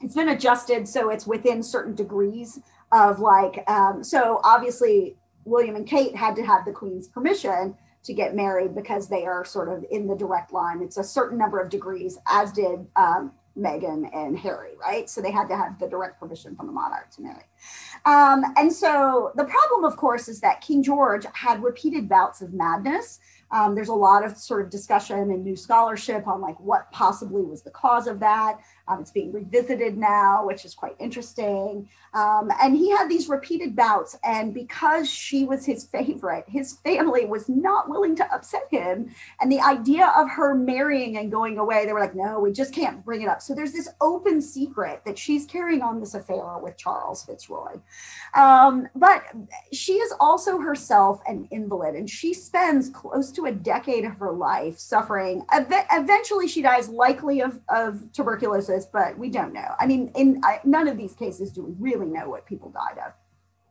It's been adjusted so it's within certain degrees of like, um, so obviously William and Kate had to have the Queen's permission to get married because they are sort of in the direct line. It's a certain number of degrees, as did um, Meghan and Harry, right? So they had to have the direct permission from the monarch to marry. Um, and so the problem, of course, is that King George had repeated bouts of madness. Um, there's a lot of sort of discussion and new scholarship on like what possibly was the cause of that. Um, it's being revisited now, which is quite interesting. Um, and he had these repeated bouts. And because she was his favorite, his family was not willing to upset him. And the idea of her marrying and going away, they were like, no, we just can't bring it up. So there's this open secret that she's carrying on this affair with Charles Fitzroy. Um, but she is also herself an invalid, and she spends close to a decade of her life suffering. Ev- eventually, she dies likely of, of tuberculosis but we don't know. I mean, in I, none of these cases do we really know what people died of.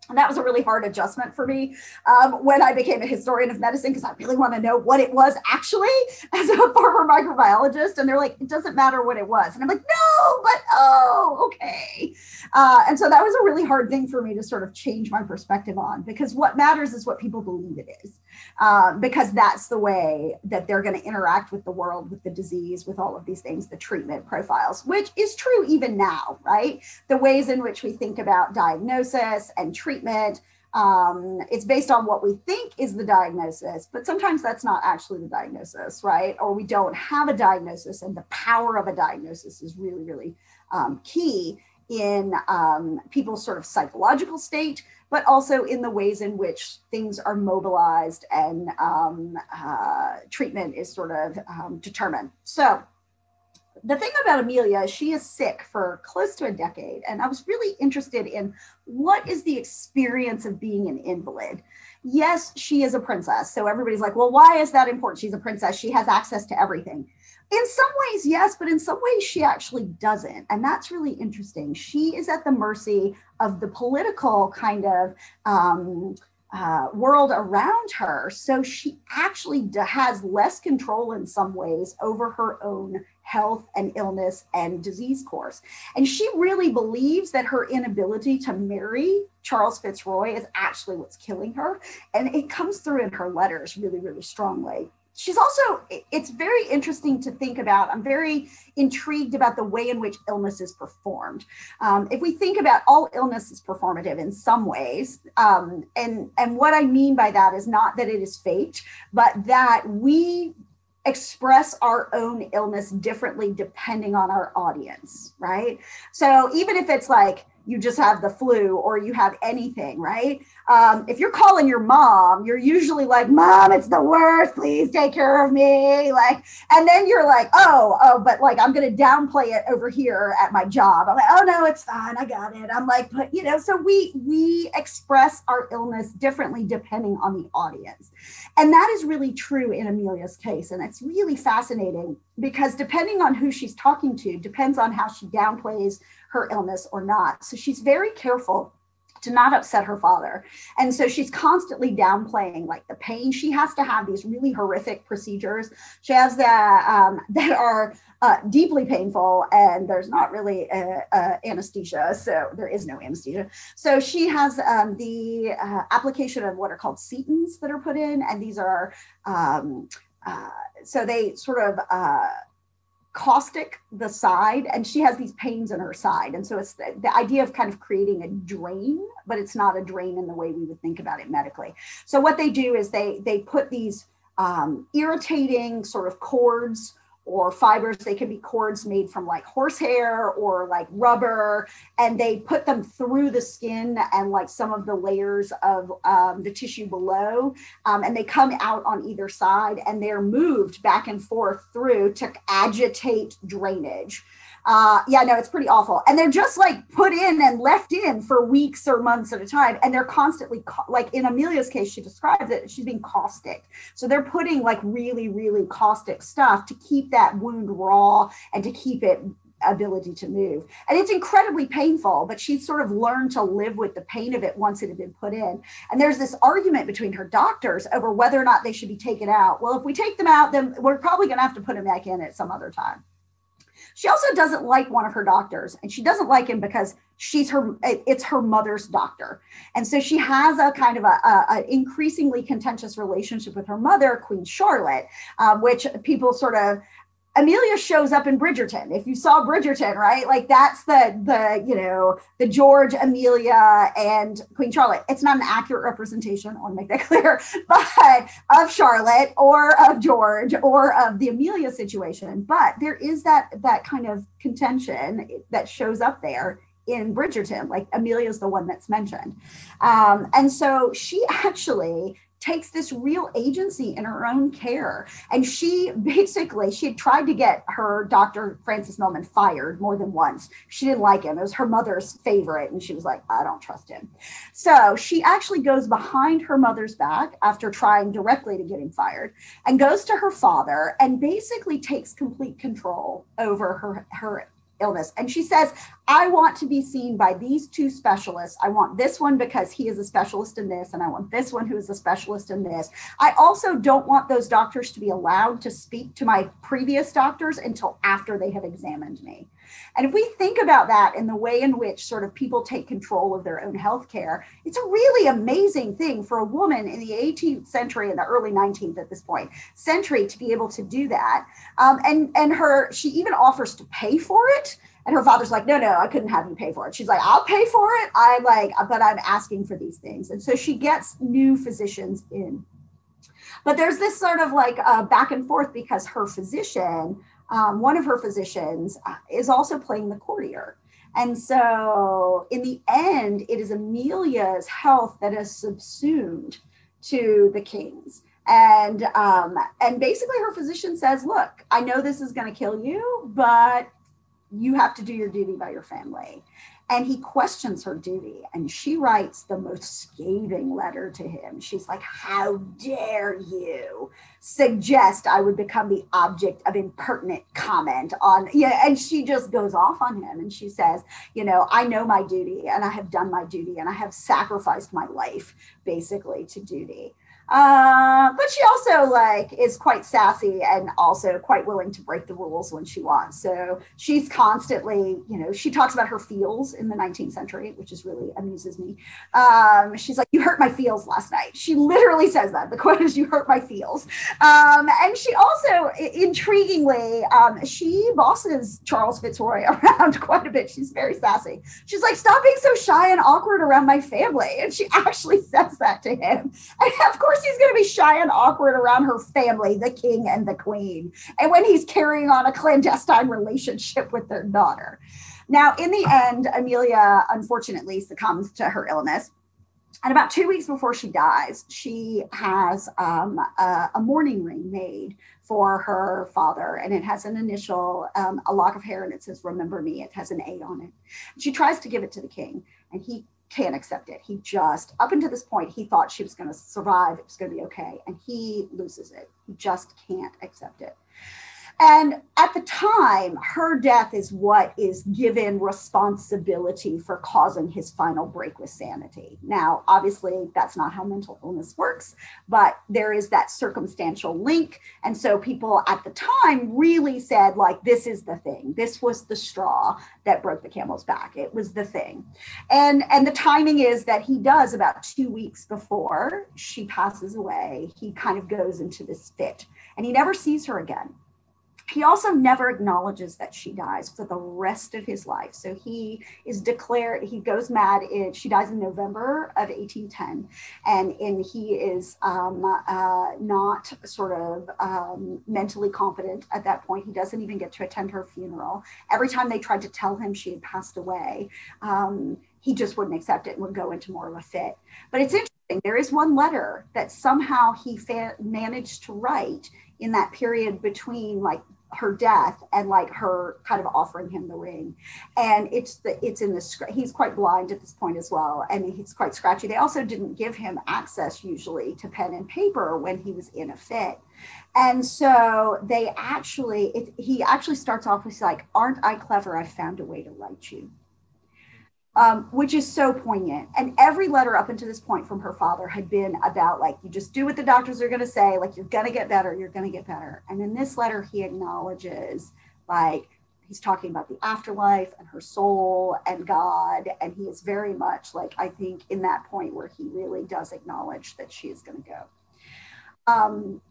And that was a really hard adjustment for me um, when I became a historian of medicine because I really want to know what it was actually as a former microbiologist. And they're like, it doesn't matter what it was. And I'm like, no, but oh, okay. Uh, and so that was a really hard thing for me to sort of change my perspective on because what matters is what people believe it is. Um, because that's the way that they're going to interact with the world, with the disease, with all of these things, the treatment profiles, which is true even now, right? The ways in which we think about diagnosis and treatment. Um, it's based on what we think is the diagnosis, but sometimes that's not actually the diagnosis, right? Or we don't have a diagnosis, and the power of a diagnosis is really, really um, key in um, people's sort of psychological state, but also in the ways in which things are mobilized and um, uh, treatment is sort of um, determined. So, the thing about Amelia, she is sick for close to a decade, and I was really interested in what is the experience of being an invalid. Yes, she is a princess. So everybody's like, well, why is that important? She's a princess. She has access to everything. In some ways, yes, but in some ways, she actually doesn't. And that's really interesting. She is at the mercy of the political kind of um, uh, world around her. So she actually has less control in some ways over her own health and illness and disease course. And she really believes that her inability to marry Charles Fitzroy is actually what's killing her. And it comes through in her letters really, really strongly she's also it's very interesting to think about i'm very intrigued about the way in which illness is performed. Um, if we think about all illness is performative in some ways um, and and what i mean by that is not that it is faked but that we express our own illness differently depending on our audience right? So even if it's like you just have the flu or you have anything, right? Um, if you're calling your mom, you're usually like, "Mom, it's the worst. Please take care of me." Like, and then you're like, "Oh, oh," but like I'm going to downplay it over here at my job. I'm like, "Oh no, it's fine. I got it." I'm like, but you know, so we we express our illness differently depending on the audience, and that is really true in Amelia's case, and it's really fascinating because depending on who she's talking to, depends on how she downplays her illness or not. So she's very careful to not upset her father. And so she's constantly downplaying like the pain. She has to have these really horrific procedures. She has that um, that are uh, deeply painful, and there's not really a, a anesthesia, so there is no anesthesia. So she has um, the uh, application of what are called setons that are put in, and these are um, uh, so they sort of uh, caustic the side and she has these pains in her side. And so it's the, the, idea of kind of creating a drain but it's not a drain in the way we would think about it medically. So what they do is they they put these um, irritating sort of cords or fibers. They can be cords made from like horsehair or like rubber, and they put them through the skin and like some of the layers of um, the tissue below, um, and they come out on either side and they're moved back and forth through to agitate drainage uh, yeah, no, it's pretty awful. And they're just like put in and left in for weeks or months at a time. And they're constantly, like in Amelia's case, she describes it, she's being caustic. So they're putting like really, really caustic stuff to keep that wound raw and to keep it ability to move. And it's incredibly painful, but she's sort of learned to live with the pain of it once it had been put in. And there's this argument between her doctors over whether or not they should be taken out. Well, if we take them out, then we're probably going to have to put them back in at some other time. She also doesn't like one of her doctors, and she doesn't like him because she's her it's her mother's doctor. And so she has a kind of a, a, a increasingly contentious relationship with her mother queen charlotte um, which people sort of Amelia shows up in Bridgerton. If you saw Bridgerton, right? Like that's the the you know the George, Amelia, and Queen Charlotte. It's not an accurate representation. I want to make that clear, but of Charlotte or of George or of the Amelia situation. But there is that that kind of contention that shows up there in Bridgerton. Like Amelia's the one that's mentioned, um, and so she actually takes this real agency in her own care. And she basically, she had tried to get her Dr. Francis Milman fired more than once. She didn't like him. It was her mother's favorite. And she was like, I don't trust him. So she actually goes behind her mother's back after trying directly to get him fired and goes to her father and basically takes complete control over her, her illness. And she says, I want to be seen by these two specialists. I want this one because he is a specialist in this, and I want this one who is a specialist in this. I also don't want those doctors to be allowed to speak to my previous doctors until after they have examined me. And if we think about that in the way in which sort of people take control of their own health care, it's a really amazing thing for a woman in the 18th century and the early 19th at this point century to be able to do that. Um, and and her she even offers to pay for it. And her father's like, no, no, I couldn't have you pay for it. She's like, I'll pay for it. I like, but I'm asking for these things. And so she gets new physicians in. But there's this sort of like uh, back and forth because her physician um, one of her physicians uh, is also playing the courtier. And so, in the end, it is Amelia's health that is subsumed to the king's. And um, and basically, her physician says, "Look, I know this is going to kill you, but you have to do your duty by your family." And he questions her duty and she writes the most scathing letter to him. She's like how dare you suggest i would become the object of impertinent comment on yeah and she just goes off on him and she says you know i know my duty and i have done my duty and i have sacrificed my life basically to duty uh, but she also like is quite sassy and also quite willing to break the rules when she wants. So she's constantly, you know, she talks about her feels in the 19th century, which is really amuses me. Um, she's like, "You hurt my feels last night." She literally says that. The quote is, "You hurt my feels." Um, and she also, intriguingly, um, she bosses Charles Fitzroy around quite a bit. She's very sassy. She's like, "Stop being so shy and awkward around my family," and she actually says that to him. And of course he's going to be shy and awkward around her family, the king and the queen, and when he's carrying on a clandestine relationship with their daughter. Now, in the end, Amelia unfortunately succumbs to her illness. And about two weeks before she dies, she has um, a, a, mourning ring made for her father, and it has an initial, um, a lock of hair, and it says "Remember me." It has an A on it. She tries to give it to the king, and he can't accept it. He just, up until this point, he thought she was going to survive, it was going to be okay, and he loses it. He just can't accept it. And at the time, her death is what is given responsibility for causing his final break with sanity. Now, obviously, that's not how mental illness works, but there is that circumstantial link. And so people at the time really said, like, this is the thing. This was the straw that broke the camel's back. It was the thing. And and the timing is that he does about two weeks before she passes away, he kind of goes into this fit and he never sees her again he also never acknowledges that she dies for the rest of his life. So he is declared, he goes mad. In, she dies in November of 1810. And, and he is um, uh, not sort of um, mentally competent at that point. He doesn't even get to attend her funeral. Every time they tried to tell him she had passed away, um, he just wouldn't accept it and would go into more of a fit. But it's interesting. There is one letter that somehow he fa- managed to write in that period between like her death and like her kind of offering him the ring. And it's the it's in the he's quite blind at this point as well and he's quite scratchy. They also didn't give him access usually to pen and paper when he was in a fit. And so they actually it, he actually starts off with like aren't i clever? I found a way to write you um, which is so poignant. And every letter up until this point from her father had been about like, you just do what the doctors are going to say, like, you're going to get better, you're going to get better. And in this letter, he acknowledges, like, he's talking about the afterlife and her soul and God. And he is very much like, I think, in that point where he really does acknowledge that she is going to go. Um,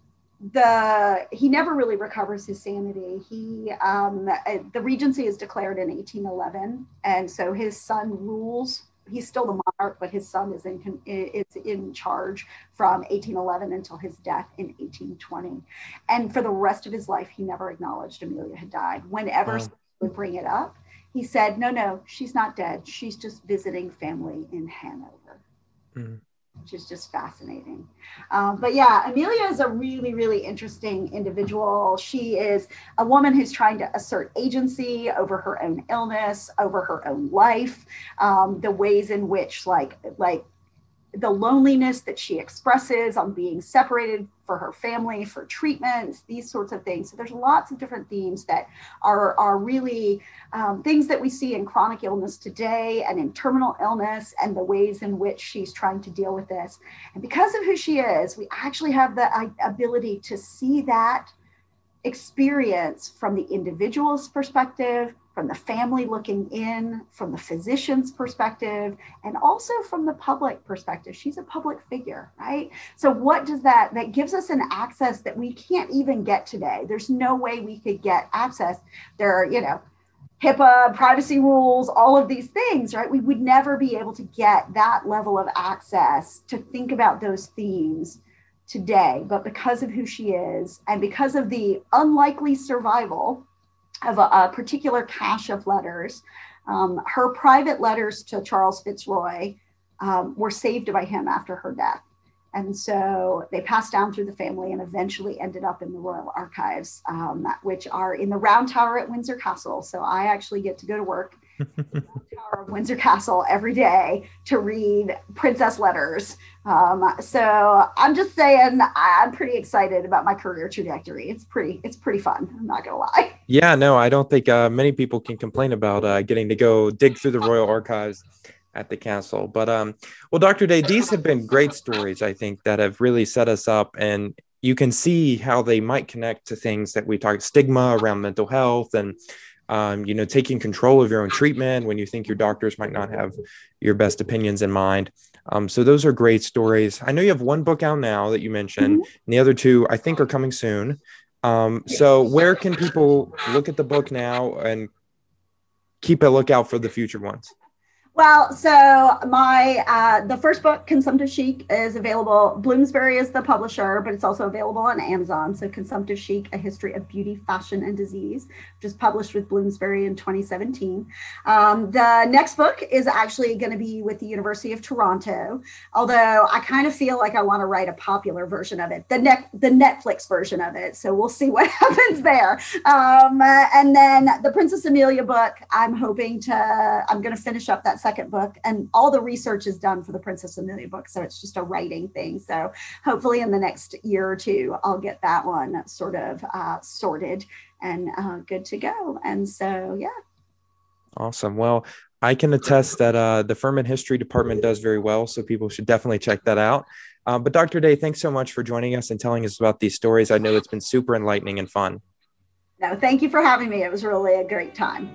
the he never really recovers his sanity. He um, uh, the regency is declared in 1811, and so his son rules. He's still the monarch, but his son is in is in charge from 1811 until his death in 1820. And for the rest of his life, he never acknowledged Amelia had died. Whenever wow. would bring it up, he said, "No, no, she's not dead. She's just visiting family in Hanover." Mm-hmm which is just fascinating. Um, but yeah, Amelia is a really, really interesting individual. She is a woman who's trying to assert agency over her own illness, over her own life, um, the ways in which, like, like the loneliness that she expresses on being separated for her family for treatments these sorts of things. So there's lots of different themes that are are really um, things that we see in chronic illness today and in terminal illness and the ways in which she's trying to deal with this. And because of who she is we actually have the uh, ability to see that experience from the individual's perspective from the family looking in, from the physician's perspective, and also from the public perspective. She's a public figure, right? So, what does that, that gives us an access that we can't even get today? There's no way we could get access. There are, you know, HIPAA, privacy rules, all of these things, right? We would never be able to get that level of access to think about those themes today. But because of who she is and because of the unlikely survival of a, a particular cache of letters. Um, her private letters to Charles Fitzroy um, were saved by him after her death. And so they passed down through the family and eventually ended up in the Royal Archives, um, which are in the Round Tower at Windsor Castle. So I actually get to go to work Tower of Windsor Castle every day to read princess letters. Um, so I'm just saying I'm pretty excited about my career trajectory. It's pretty it's pretty fun. I'm not gonna lie. Yeah, no, I don't think uh, many people can complain about uh, getting to go dig through the Royal Archives at the castle. But um, well, Dr. Day, these have been great stories. I think that have really set us up and you can see how they might connect to things that we talk stigma around mental health and um, you know, taking control of your own treatment when you think your doctors might not have your best opinions in mind. Um, so those are great stories. I know you have one book out now that you mentioned, mm-hmm. and the other two I think are coming soon. Um, so where can people look at the book now and keep a lookout for the future ones? Well, so my uh, the first book, Consumptive Chic, is available. Bloomsbury is the publisher, but it's also available on Amazon. So, Consumptive Chic: A History of Beauty, Fashion, and Disease, which is published with Bloomsbury in 2017. Um, the next book is actually going to be with the University of Toronto, although I kind of feel like I want to write a popular version of it, the net the Netflix version of it. So we'll see what happens there. Um, and then the Princess Amelia book, I'm hoping to. I'm going to finish up that second book, and all the research is done for the Princess Amelia book. So it's just a writing thing. So hopefully, in the next year or two, I'll get that one sort of uh, sorted and uh, good to go. And so, yeah. Awesome. Well, I can attest that uh, the Furman History Department does very well. So people should definitely check that out. Uh, but Dr. Day, thanks so much for joining us and telling us about these stories. I know it's been super enlightening and fun. No, thank you for having me. It was really a great time.